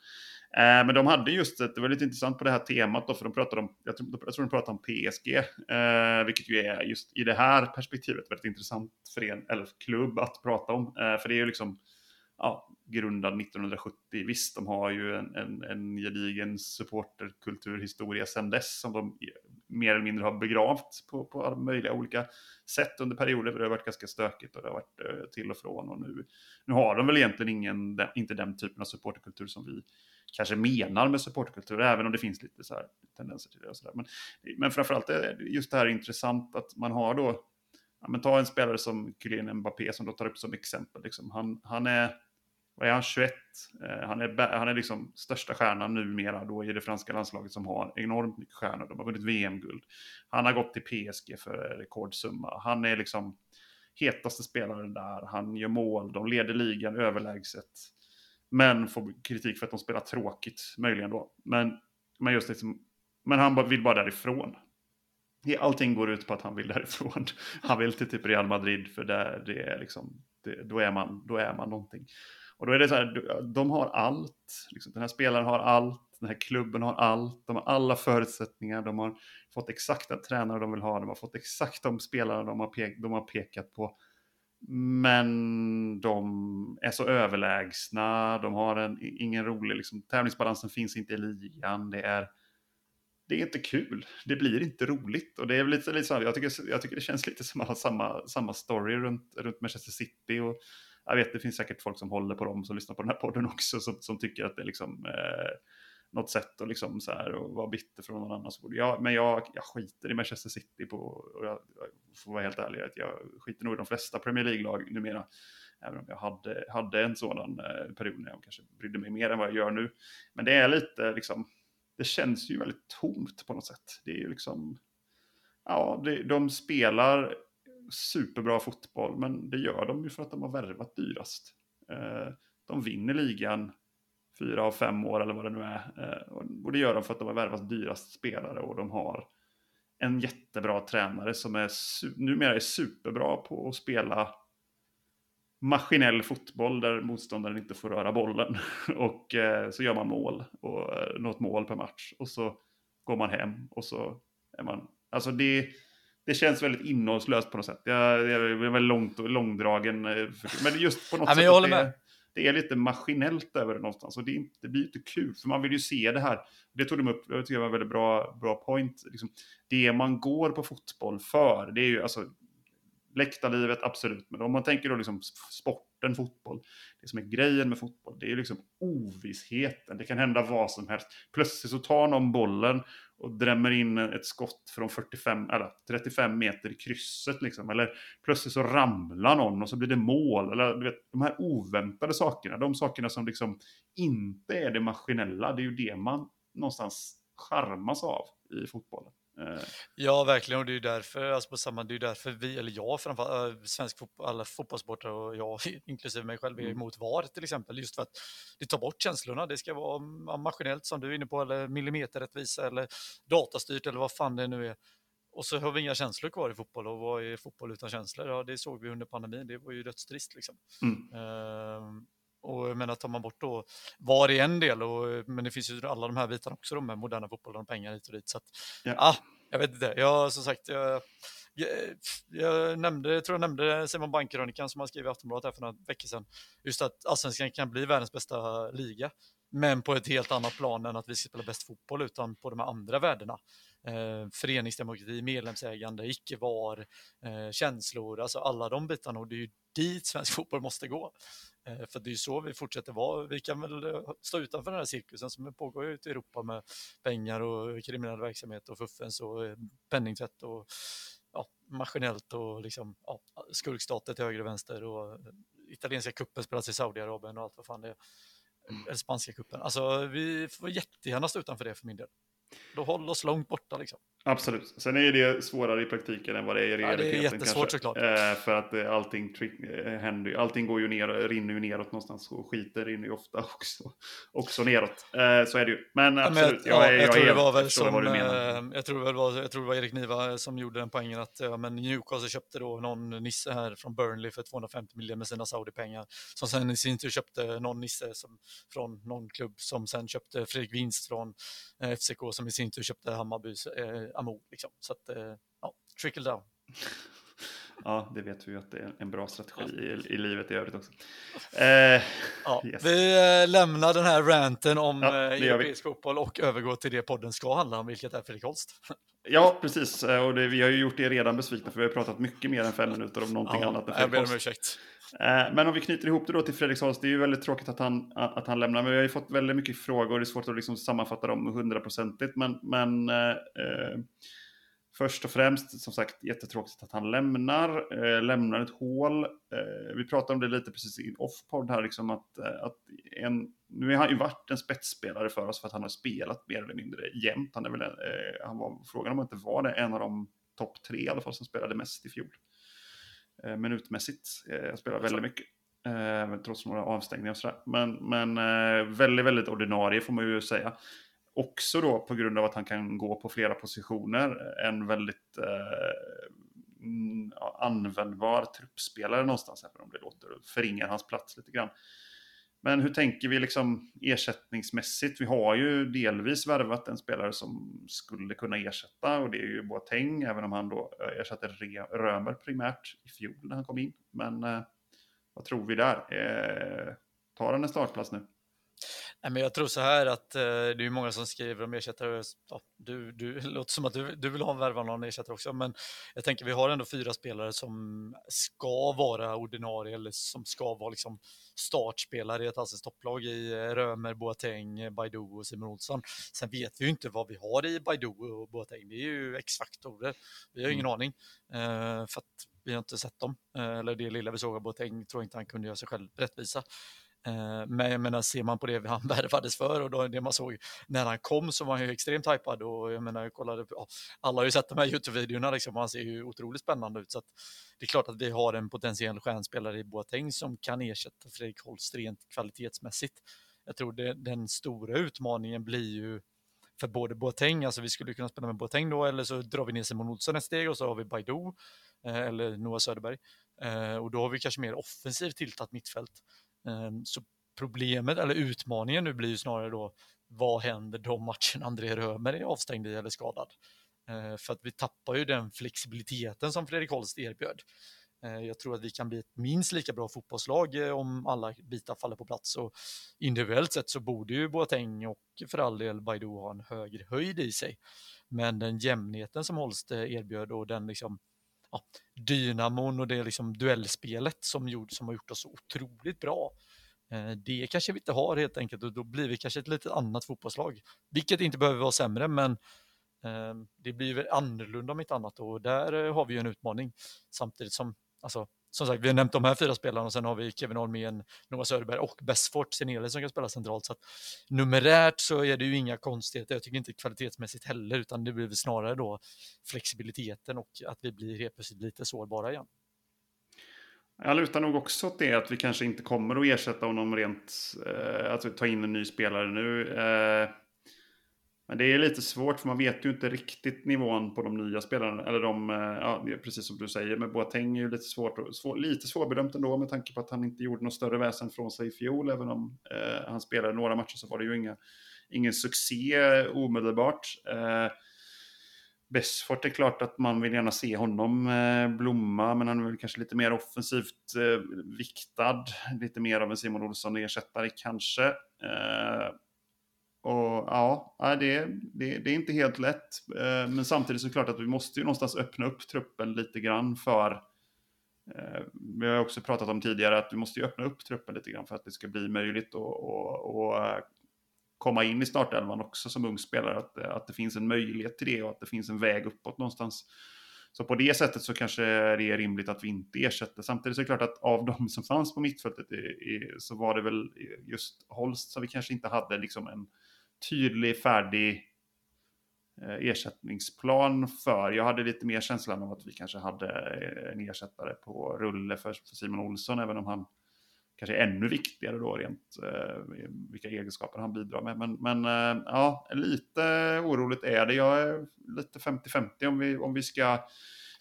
Eh, men de hade just ett, det var lite intressant på det här temat då, för de pratade om, jag tror, jag tror de pratade om PSG, eh, vilket ju är just i det här perspektivet väldigt intressant för en, eller klubb att prata om. Eh, för det är ju liksom, ja, grundad 1970. Visst, de har ju en, en, en gedigen supporterkulturhistoria sedan dess som de mer eller mindre har begravt på, på alla möjliga olika sätt under perioder. För det har varit ganska stökigt och det har varit eh, till och från. Och nu, nu har de väl egentligen ingen, inte den typen av supporterkultur som vi kanske menar med supporterkultur, även om det finns lite så här tendenser till det. Och så där. Men, men framförallt är just det här intressant att man har då, ja, men ta en spelare som Kylian Mbappé som då tar upp som exempel. Liksom. Han, han är vad är han, 21? Eh, han är, han är liksom största stjärnan numera då i det franska landslaget som har enormt mycket stjärnor. De har vunnit VM-guld. Han har gått till PSG för rekordsumma. Han är liksom hetaste spelaren där. Han gör mål, de leder ligan överlägset. Men får kritik för att de spelar tråkigt, möjligen då. Men, men just liksom, men han vill bara därifrån. Allting går ut på att han vill därifrån. Han vill till typ Real Madrid för där det är liksom det, då, är man, då är man någonting. Och då är det så här, de har allt. Liksom, den här spelaren har allt, den här klubben har allt, de har alla förutsättningar, de har fått exakta tränare de vill ha, de har fått exakt de spelare de har, pe de har pekat på. Men de är så överlägsna, de har en, ingen rolig, liksom, tävlingsbalansen finns inte i ligan, det är, det är inte kul, det blir inte roligt. Och det är lite, lite så, jag, tycker, jag tycker det känns lite som att ha samma, samma story runt, runt Manchester City. Och jag vet, det finns säkert folk som håller på dem, som lyssnar på den här podden också, som, som tycker att det är liksom, eh, något sätt att liksom så här, och vara bitter från någon annan. Jag, men jag, jag skiter i Manchester City på, och jag, jag får vara helt ärlig, att jag skiter nog i de flesta Premier League-lag numera. Även om jag hade, hade en sådan eh, period när jag kanske brydde mig mer än vad jag gör nu. Men det är lite liksom, det känns ju väldigt tomt på något sätt. Det är ju liksom, ja, det, de spelar superbra fotboll, men det gör de ju för att de har värvat dyrast. Eh, de vinner ligan fyra av fem år eller vad det nu är. Eh, och det gör de för att de har värvat dyrast spelare och de har en jättebra tränare som är numera är superbra på att spela maskinell fotboll där motståndaren inte får röra bollen. Och eh, så gör man mål, och eh, något mål per match. Och så går man hem och så är man... Alltså det, det känns väldigt innehållslöst på något sätt. Jag, jag är väldigt långt långdragen. Men just på något ja, sätt. Med det är lite maskinellt över det någonstans. Och det, inte, det blir inte kul, för man vill ju se det här. Det tog de upp, jag tycker det var en väldigt bra, bra point. Liksom, det man går på fotboll för, det är ju alltså läktarlivet, absolut. Men om man tänker då liksom sporten fotboll, det som är grejen med fotboll, det är ju liksom ovissheten. Det kan hända vad som helst. Plötsligt så tar någon bollen och drämmer in ett skott från 45, eller 35 meter i krysset. Liksom. Eller plötsligt så ramlar någon och så blir det mål. Eller du vet, de här oväntade sakerna, de sakerna som liksom inte är det maskinella, det är ju det man någonstans charmas av i fotbollen. Eh. Ja, verkligen. Och det är ju därför, alltså på samma, det är därför vi, eller jag framförallt, äh, svensk fotboll, alla fotbollssportare och jag, inklusive mig själv, är mm. emot VAR till exempel. Just för att det tar bort känslorna. Det ska vara maskinellt som du är inne på, eller millimeterrättvisa, eller datastyrt, eller vad fan det nu är. Och så har vi inga känslor kvar i fotboll. Och vad är fotboll utan känslor? Ja, det såg vi under pandemin. Det var ju dödstrist liksom. Mm. Uh, och jag menar, tar man bort då VAR i en del, och, men det finns ju alla de här bitarna också, de med moderna fotbollen och pengar hit och dit. Så att, ja. ah, jag vet inte. Jag, som sagt, jag, jag, jag nämnde, tror jag nämnde Simon Bankkrönikan som han skrev i Aftonbladet här för några veckor sedan. Just att allsvenskan kan bli världens bästa liga. Men på ett helt annat plan än att vi ska spela bäst fotboll, utan på de här andra värdena. Eh, föreningsdemokrati, medlemsägande, icke-var, eh, känslor, alltså alla de bitarna. Och det är ju dit svensk fotboll måste gå. Eh, för det är ju så vi fortsätter vara. Vi kan väl eh, stå utanför den här cirkusen som pågår ute i Europa med pengar och kriminell verksamhet och fuffens och eh, penningtvätt och ja, maskinellt och liksom, ja, skurkstater till höger och vänster och italienska kuppen spelas i Saudiarabien och allt vad fan det är. Mm. Eller spanska kuppen. Alltså vi får jättegärna stå utanför det för min del. Då håll oss långt borta liksom. Absolut. Sen är det svårare i praktiken än vad det är i realiteten. Ja, det är jättesvårt kanske. såklart. Eh, för att eh, allting, eh, händer, allting går ju ner, rinner ju neråt någonstans och skiten rinner ju ofta också, också neråt. Eh, så är det ju. Men absolut, ja, men, jag, jag, jag, tror det var väl som, vad du menar. Eh, jag tror, väl var, jag tror det var Erik Niva som gjorde den poängen att ja, men Newcastle köpte då någon nisse här från Burnley för 250 miljoner med sina Saudi-pengar. Som sen i sin tur köpte någon nisse som, från någon klubb som sen köpte Fredrik Winst från eh, FCK som i sin tur köpte Hammarbys eh, Amo. Liksom. Så att, eh, ja, trickle down. Ja, det vet vi ju att det är en bra strategi i, i livet i övrigt också. Eh, ja, yes. Vi eh, lämnar den här ranten om ja, eh, europeisk fotboll och övergår till det podden ska handla om, vilket är Fredrik Holst. Ja, precis. Eh, och det, vi har ju gjort det redan besvikna, för vi har pratat mycket mer än fem minuter om någonting ja, annat än Fredrik Holst. ursäkt. Eh, men om vi knyter ihop det då till Fredrik Holst, det är ju väldigt tråkigt att han, att han lämnar, men vi har ju fått väldigt mycket frågor, det är svårt att liksom sammanfatta dem hundraprocentigt, men, men eh, eh, Först och främst, som sagt, jättetråkigt att han lämnar, eh, lämnar ett hål. Eh, vi pratade om det lite precis i off-podd här, liksom att, eh, att en, nu har han ju varit en spetsspelare för oss för att han har spelat mer eller mindre jämt. Han, är väl, eh, han var, frågan om han inte var det, en av de topp tre i alla fall som spelade mest i fjol. Eh, minutmässigt, eh, jag spelar väldigt mycket. Eh, trots några avstängningar och sådär. Men, men väldigt, väldigt ordinarie får man ju säga också då på grund av att han kan gå på flera positioner en väldigt eh, mm, användbar truppspelare någonstans, även om det låter förringar hans plats lite grann. Men hur tänker vi liksom ersättningsmässigt? Vi har ju delvis värvat en spelare som skulle kunna ersätta och det är ju Boateng, även om han då ersatte Römer primärt i fjol när han kom in. Men eh, vad tror vi där? Eh, tar han en startplats nu? Nej, men jag tror så här att eh, det är många som skriver om ersättare. Ja, du, du, låter som att du, du vill ha en värva någon ersättare också, men jag tänker vi har ändå fyra spelare som ska vara ordinarie eller som ska vara liksom startspelare i ett allsvenskt topplag i eh, Römer, Boateng, Baidoo och Simon Olsson. Sen vet vi ju inte vad vi har i Baidoo och Boateng. Det är ju X-faktorer. Vi har ingen mm. aning eh, för att vi har inte sett dem. Eh, eller det lilla vi såg av Boateng tror jag inte han kunde göra sig själv rättvisa. Eh, men jag menar, ser man på det han värvades för och då, det man såg när han kom så var han ju extremt hypad och jag menar, jag kollade på, alla har ju sett de här Youtube-videorna liksom, han ser ju otroligt spännande ut så att det är klart att vi har en potentiell stjärnspelare i Boateng som kan ersätta Fredrik Holst rent kvalitetsmässigt. Jag tror det, den stora utmaningen blir ju för både Boateng, alltså vi skulle kunna spela med Boateng då, eller så drar vi ner Simon Olsson ett steg och så har vi Baidoo eh, eller Noah Söderberg. Eh, och då har vi kanske mer offensivt tilltat mittfält. Ehm, så problemet, eller utmaningen nu blir ju snarare då, vad händer de matcherna André Römer är avstängd i eller skadad? Ehm, för att vi tappar ju den flexibiliteten som Fredrik Holst erbjöd. Ehm, jag tror att vi kan bli ett minst lika bra fotbollslag eh, om alla bitar faller på plats. Och individuellt sett så borde ju Boateng och för all del Baidoo ha en högre höjd i sig. Men den jämnheten som Holst eh, erbjöd och den liksom ja, dynamon och det liksom duellspelet som, gjort, som har gjort oss så otroligt bra. Eh, det kanske vi inte har helt enkelt och då blir vi kanske ett lite annat fotbollslag. Vilket inte behöver vara sämre men eh, det blir väl annorlunda om inte annat och där eh, har vi ju en utmaning. Samtidigt som, alltså som sagt, vi har nämnt de här fyra spelarna och sen har vi Kevin Holmén, Noah Söderberg och Besfort Senele som kan spela centralt. Så att numerärt så är det ju inga konstigheter. Jag tycker inte kvalitetsmässigt heller, utan det blir väl snarare då flexibiliteten och att vi blir helt plötsligt lite sårbara igen. Jag lutar nog också åt det att vi kanske inte kommer att ersätta honom rent, eh, att ta in en ny spelare nu. Eh, men det är lite svårt för man vet ju inte riktigt nivån på de nya spelarna. Eller de, eh, ja, precis som du säger, med Boateng är ju lite svårt, svår, lite svårbedömt ändå med tanke på att han inte gjorde något större väsen från sig i fjol. Även om eh, han spelade några matcher så var det ju inga, ingen succé omedelbart. Eh, Besfort är klart att man vill gärna se honom eh, blomma, men han är väl kanske lite mer offensivt eh, viktad. Lite mer av en Simon Olsson-ersättare kanske. Eh, och ja, det, det, det, är inte helt lätt. Eh, men samtidigt så är det klart att vi måste ju någonstans öppna upp truppen lite grann för eh, vi har också pratat om tidigare att vi måste ju öppna upp truppen lite grann för att det ska bli möjligt att eh, komma in i startelvan också som ung spelare. Att, att det finns en möjlighet till det och att det finns en väg uppåt någonstans. Så på det sättet så kanske det är rimligt att vi inte ersätter. Samtidigt så är det klart att av de som fanns på mittfältet i, i, så var det väl just Holst som vi kanske inte hade liksom en tydlig, färdig eh, ersättningsplan för. Jag hade lite mer känslan av att vi kanske hade eh, en ersättare på rulle för, Simon Olsson, även om han kanske är ännu viktigare då rent eh, vilka egenskaper han bidrar med. Men, men eh, ja, lite oroligt är det. Jag är lite 50-50 om vi, om vi ska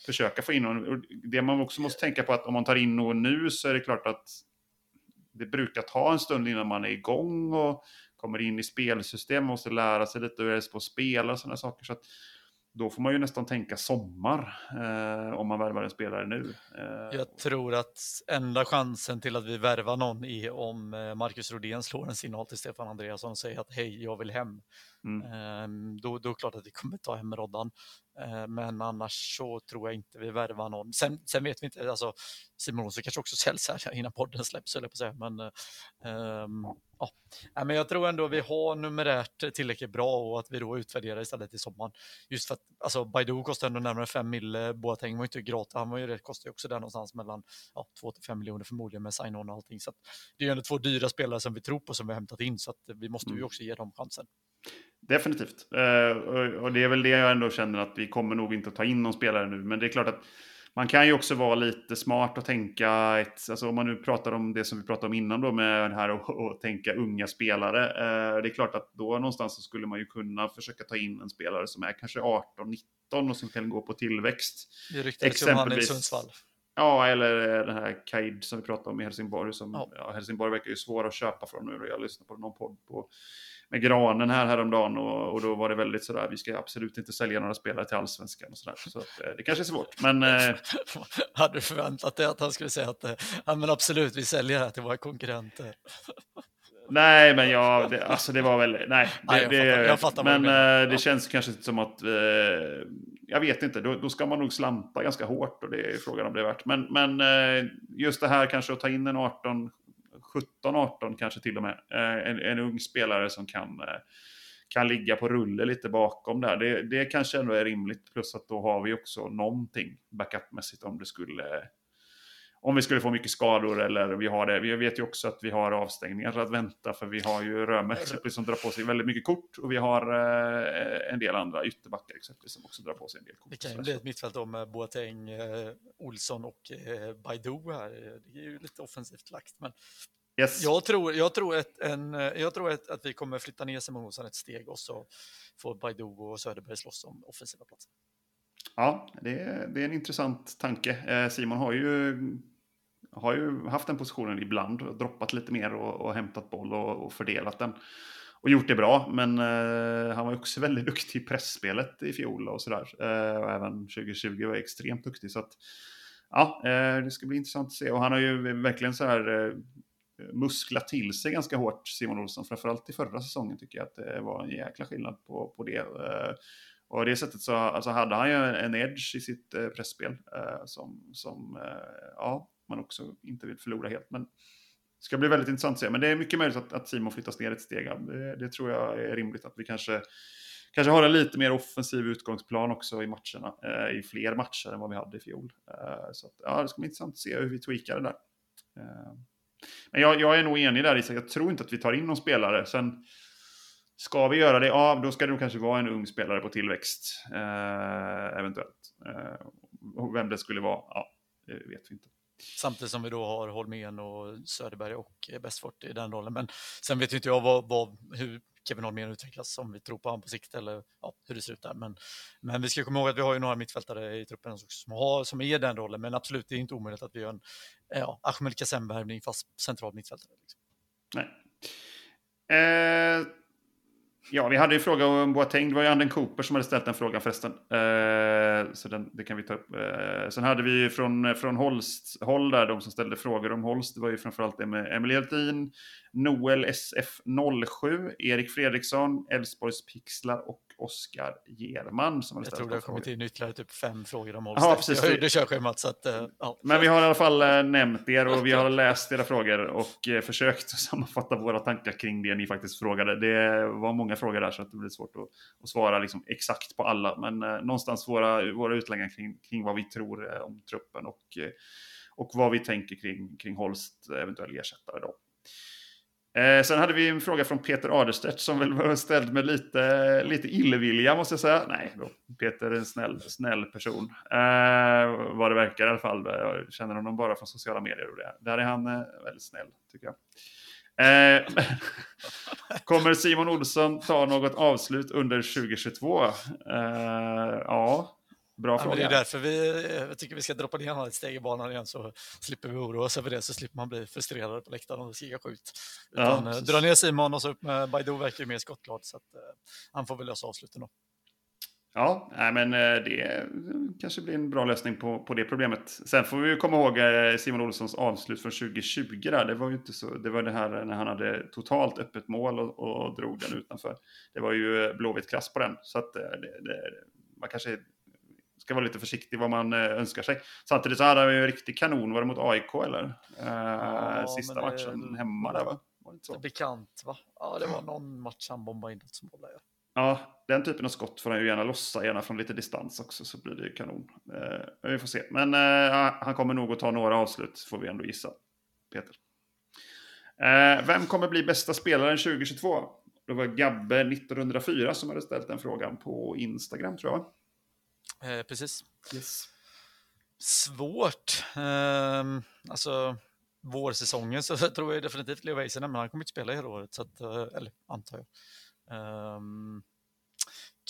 försöka få in någon. Det man också måste tänka på att om man tar in någon nu så är det klart att det brukar ta en stund innan man är igång och kommer in i spelsystem, måste lära sig lite hur det är på att spela och sådana saker. Så att då får man ju nästan tänka sommar eh, om man värvar en spelare nu. Eh, jag tror att enda chansen till att vi värvar någon är om eh, Marcus Rodén slår en signal till Stefan Andreasson och säger att hej, jag vill hem. Mm. Eh, då, då är det klart att vi kommer ta hem Roddan. Eh, men annars så tror jag inte vi värvar någon. Sen, sen vet vi inte, alltså Simon Olsson kanske också säljs här innan podden släpps, eller på säga. Men, um, ja. men jag tror ändå vi har numerärt tillräckligt bra och att vi då utvärderar istället i sommaren. Just för att alltså, Baidu kostar ändå närmare 5 mille, Boateng var inte gratis, han var ju, kostar ju också där någonstans mellan ja, 2 till 5 miljoner förmodligen med sign-on och allting. Så det är ändå två dyra spelare som vi tror på som vi har hämtat in så att vi måste ju mm. också ge dem chansen. Definitivt. Uh, och det är väl det jag ändå känner att vi kommer nog inte att ta in någon spelare nu. Men det är klart att man kan ju också vara lite smart och tänka, ett, alltså om man nu pratar om det som vi pratade om innan då med det här och, tänka unga spelare. Eh, det är klart att då någonstans så skulle man ju kunna försöka ta in en spelare som är kanske 18-19 och som kan gå på tillväxt. Det ryktades om han i Sundsvall. Ja, eller den här Kaid som vi pratade om i Helsingborg. Som, ja. Ja, Helsingborg verkar ju svår att köpa från nu. Jag lyssnade på någon podd på med Granen här häromdagen och, och då var det väldigt sådär, vi ska absolut inte sälja några spelare till allsvenskan och sådär. Så att, eh, det kanske är svårt, men... Eh... Hade du förväntat dig att han skulle säga att eh, ja, men absolut, vi säljer det här till våra konkurrenter? Nej, men ja, det, alltså det var väl, nej. Det, nej jag fattar, jag fattar men det, eh, det känns kanske som att, eh, jag vet inte, då, då, ska man nog slampa ganska hårt och det är frågan om det är värt. Men, men just det här kanske att ta in en 18, 17-18 kanske till och med. Eh, en, en, ung spelare som kan, eh, kan ligga på rulle lite bakom där. Det, det kanske ändå är rimligt. Plus att då har vi också någonting backupmässigt om det skulle eh, om vi skulle få mycket skador eller vi har det. Vi vet ju också att vi har avstängningar att vänta för vi har ju Römer exempelvis som drar på sig väldigt mycket kort och vi har eh, en del andra ytterbackar exempelvis som också drar på sig en del kort. Det kan ju bli ett mittfält om Boateng, eh, Olsson och eh, här. Det är ju lite offensivt lagt men Yes. Jag tror, jag tror, ett, en, jag tror ett, att vi kommer flytta ner Simon Olsson ett steg och så får Baidu och Söderberg slåss om offensiva platser. Ja, det är, det är en intressant tanke. Eh, Simon har ju, har ju haft den positionen ibland, droppat lite mer och, och hämtat boll och, och, fördelat den. Och gjort det bra, men eh, han var också väldigt duktig i pressspelet i fjol och sådär. Eh, och även 2020 var extremt duktig. Så att, ja, eh, det ska bli intressant att se. Och han har ju verkligen så här eh, musklat till sig ganska hårt, Simon Olsson. Framförallt i förra säsongen tycker jag att det var en jäkla skillnad på, på det. Eh, och det sättet så alltså hade han ju en edge i sitt eh, pressspel eh, som, som ja, man också inte vill förlora helt. Men det ska bli väldigt intressant att se. Men det är mycket möjligt att, att Simon flyttas ner ett steg. Det, det, tror jag är rimligt att vi kanske, kanske har en lite mer offensiv utgångsplan också i matcherna. I fler matcher än vad vi hade i fjol. Så att, ja, det ska bli intressant att se hur vi tweakar det där. Men jag, jag är nog enig där Isak, jag tror inte att vi tar in någon spelare. Sen ska vi göra det, ja då ska det nog kanske vara en ung spelare på tillväxt. Eh, eventuellt. Eh, vem det skulle vara, ja, det vet vi inte. Samtidigt som vi då har Holmén och Söderberg och eh, Bestfort i den rollen. Men sen vet ju inte jag vad, vad, hur Kevin Holmén utvecklas, om vi tror på honom på sikt eller ja, hur det ser ut där. Men, men vi ska komma ihåg att vi har ju några mittfältare i truppen som, har, som är den rollen. Men absolut, det är inte omöjligt att vi gör en eh, ja, Ahmed Kassem-värvning fast central mittfältare. Liksom. Nej. Eh, Ja, vi hade ju fråga om Boateng. Det var ju Anden Cooper som hade ställt den frågan förresten. Eh, så den, det kan vi ta upp. Eh, sen hade vi från, från Holst håll där, de som ställde frågor om Holst. Det var ju framförallt det med Emil Hjeltin, Noel SF07, Erik Fredriksson, Elfsborgs Pixlar och Oskar German. Som jag tror det har kommit in ytterligare typ fem frågor om Holst. Ja, precis. Jag hörde körschemat. Så att, uh, ja. Men vi har i alla fall uh, nämnt er och vi har läst era frågor och uh, försökt sammanfatta våra tankar kring det ni faktiskt frågade. Det var många frågor där så att det blir svårt att, att svara liksom exakt på alla. Men någonstans våra, våra utläggningar kring, kring vad vi tror om truppen och, och vad vi tänker kring, kring Holst eventuell ersättare. Då. Eh, sen hade vi en fråga från Peter Aderstedt som väl var ställd med lite, lite illvilja måste jag säga. Nej, då, Peter är en snäll, snäll person. Eh, vad det verkar i alla fall. Jag känner honom bara från sociala medier. Och det. Där är han eh, väldigt snäll tycker jag. Eh, kommer Simon Olsson ta något avslut under 2022? Eh, ja, Bra ja, det är därför vi jag tycker vi ska droppa ner honom ett steg i banan igen så slipper vi oroa oss över det, så slipper man bli frustrerad på läktaren och skrika skjut. Utan, ja, eh, dra ner Simon och så upp med Baidu verkar ju mer skottglad så att, uh, han får väl lösa avsluten då. Ja, nej, men eh, det kanske blir en bra lösning på, på det problemet. Sen får vi ju komma ihåg Simon Olssons avslut från 2020 där. Det var ju inte så, det var det här när han hade totalt öppet mål och, och drog den utanför. Det var ju blåvitt klass på den, så att det, det, man kanske ska vara lite försiktig vad man eh, önskar sig. Samtidigt så hade han ju en riktig kanon, var det mot AIK eller? Eh, ja, Sista det, matchen hemma där va? Var det så? Bekant va? Ja, det var någon match han bombade in något som bollade. Ja, den typen av skott får han ju gärna lossa, gärna från lite distans också, så blir det ju kanon. Eh, vi får se. Men eh, han kommer nog att ta några avslut, får vi ändå gissa. Peter. Eh, vem kommer bli bästa spelaren 2022? Det var Gabbe 1904 som hade ställt den frågan på Instagram tror jag. Eh, precis. Yes. Svårt. Um, alltså vårsäsongen så tror jag definitivt Leo Väisänen, men han kommer inte spela hela året, så att, eh, eller antar jag. Um,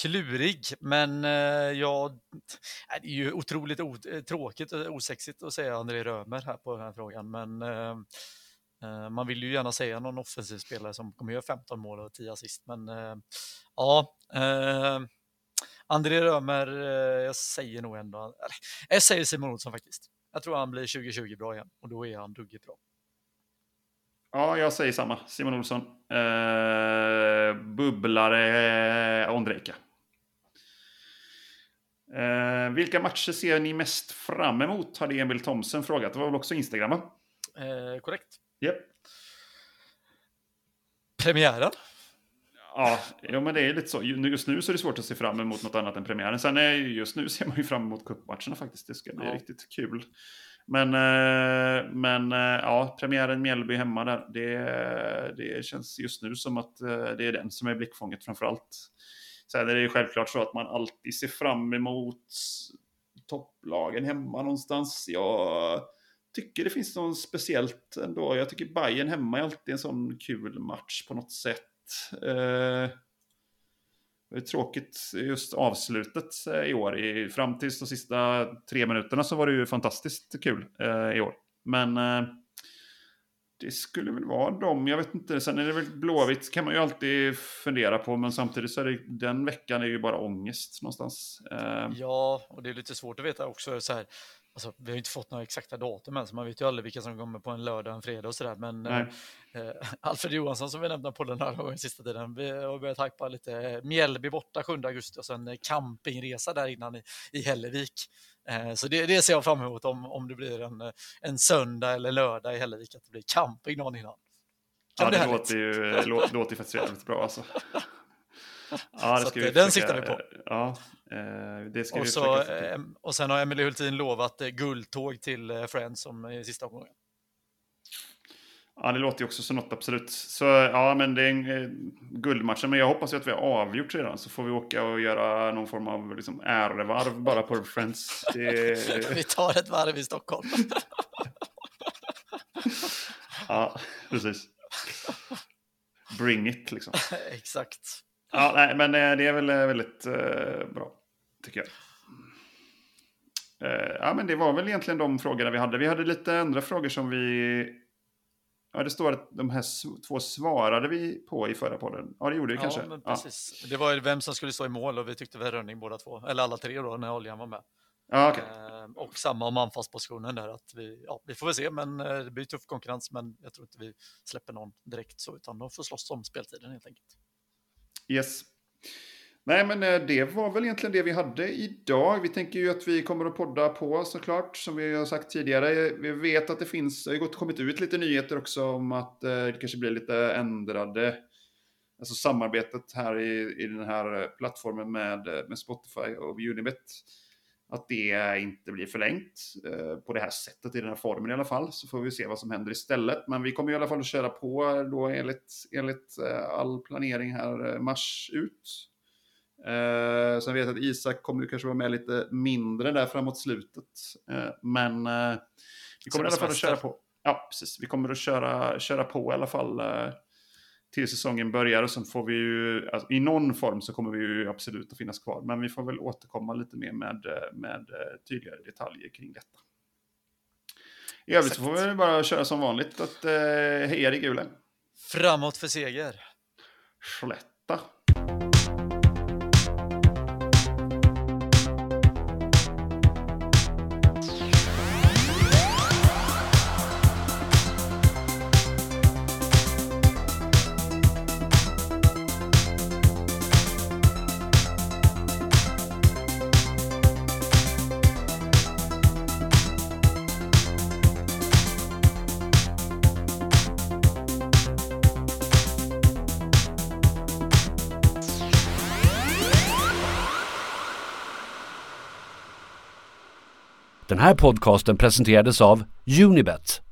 klurig, men uh, ja, det är ju otroligt tråkigt och osexigt att säga André Römer här på den här frågan, men man vill ju gärna säga någon offensiv spelare som kommer göra 15 mål och 10 assist, men ja, André Römer, jag säger nog ändå, jag säger Simon Olsson faktiskt. Jag tror han blir 2020 bra igen och då är han ruggigt bra. Ja, jag säger samma. Simon Olsson. Eh, bubblare eh, Ondrejka. Eh, vilka matcher ser ni mest fram emot? Hade Emil Thomsen frågat. Det var väl också Instagram, va? Eh, korrekt. Yep. Premiären. Ja, ja, men det är lite så. Just nu så är det svårt att se fram emot något annat än premiären. Sen är just nu ser man ju fram emot cupmatcherna faktiskt. Det ska bli ja. riktigt kul. Men, eh, men eh, ja, premiären Mjällby hemma där, det, det känns just nu som att eh, det är den som är blickfånget framför allt. Sen är det ju självklart så att man alltid ser fram emot topplagen hemma någonstans. Jag tycker det finns något speciellt ändå. Jag tycker Bayern hemma är alltid en sån kul match på något sätt. Eh, det är tråkigt just avslutet eh, i år. I, fram till de sista tre minuterna så var det ju fantastiskt kul eh, i år. Men eh, det skulle väl vara dem. Jag vet inte. Sen är det väl Blåvitt kan man ju alltid fundera på. Men samtidigt så är det den veckan är ju bara ångest någonstans. Eh. Ja, och det är lite svårt att veta också. Så här, Alltså, vi har inte fått några exakta datum än, så man vet ju aldrig vilka som kommer på en lördag, en fredag och sådär. Men eh, eh, Alfred Johansson som vi nämnde på den här gången sista tiden, vi har börjat hypa lite. Mjällby borta 7 augusti och sen campingresa där innan i, i Hällevik. Eh, så det, det ser jag fram emot om, om det blir en, en söndag eller lördag i Hällevik, att det blir camping någon innan. Kan ja, det, det låter ju, låter faktiskt jävligt bra alltså. Ja, det ska vi den siktar vi på. Ja, eh, det ska och, vi så, eh, och sen har Emelie Hultin lovat eh, guldtåg till Friends som är sista omgången. Ja, det låter ju också som något absolut. Så ja, men det är en guldmatch. Men jag hoppas ju att vi har avgjort redan. Så får vi åka och göra någon form av liksom, ärevarv bara på Friends. Det... vi tar ett varv i Stockholm. ja, precis. Bring it liksom. Exakt. Ja, nej, men eh, det är väl eh, väldigt uh, bra, tycker jag. Ja, men det var väl egentligen de frågorna vi hade. Vi hade lite andra frågor som vi... Ja, det står att de här två svarade vi på i förra podden. Ja, det gjorde vi ja, kanske. Precis. Ja. Det var vem som skulle stå i mål och vi tyckte vi Rönning båda två. Eller alla tre då, när Oljan var med. Ja, okay. och samma om anfallspositionen där. Att vi, ja, vi får väl se, men det blir tuff konkurrens. Men jag tror inte vi släpper någon direkt så, utan de får slåss om speltiden helt enkelt. Yes. Nej, men eh, det var väl egentligen det vi hade idag. Vi tänker ju att vi kommer att podda på såklart, som vi har sagt tidigare. Vi vet att det finns, det har kommit ut lite nyheter också om att eh, det kanske blir lite ändrade, alltså samarbetet här i, i den här eh, plattformen med, med Spotify och Unibet att det inte blir förlängt eh, på det här sättet, i den här formen i alla fall. Så får vi se vad som händer istället. Men vi kommer i alla fall att köra på då enligt, enligt eh, all planering här eh, mars ut. Eh, sen vet jag att Isak kommer kanske vara med lite mindre där framåt slutet. Eh, men vi kommer i alla fall att köra på. Ja, precis. Vi kommer att köra, köra på i alla fall till säsongen börjar och sen får vi ju, alltså, i någon form så kommer vi ju absolut att finnas kvar. Men vi får väl återkomma lite mer med, med eh, tydligare detaljer kring detta. I övrigt så får vi bara köra som vanligt att eh, heja dig gulen. Framåt för seger. Slätta. Här podcasten presenterades av Unibet.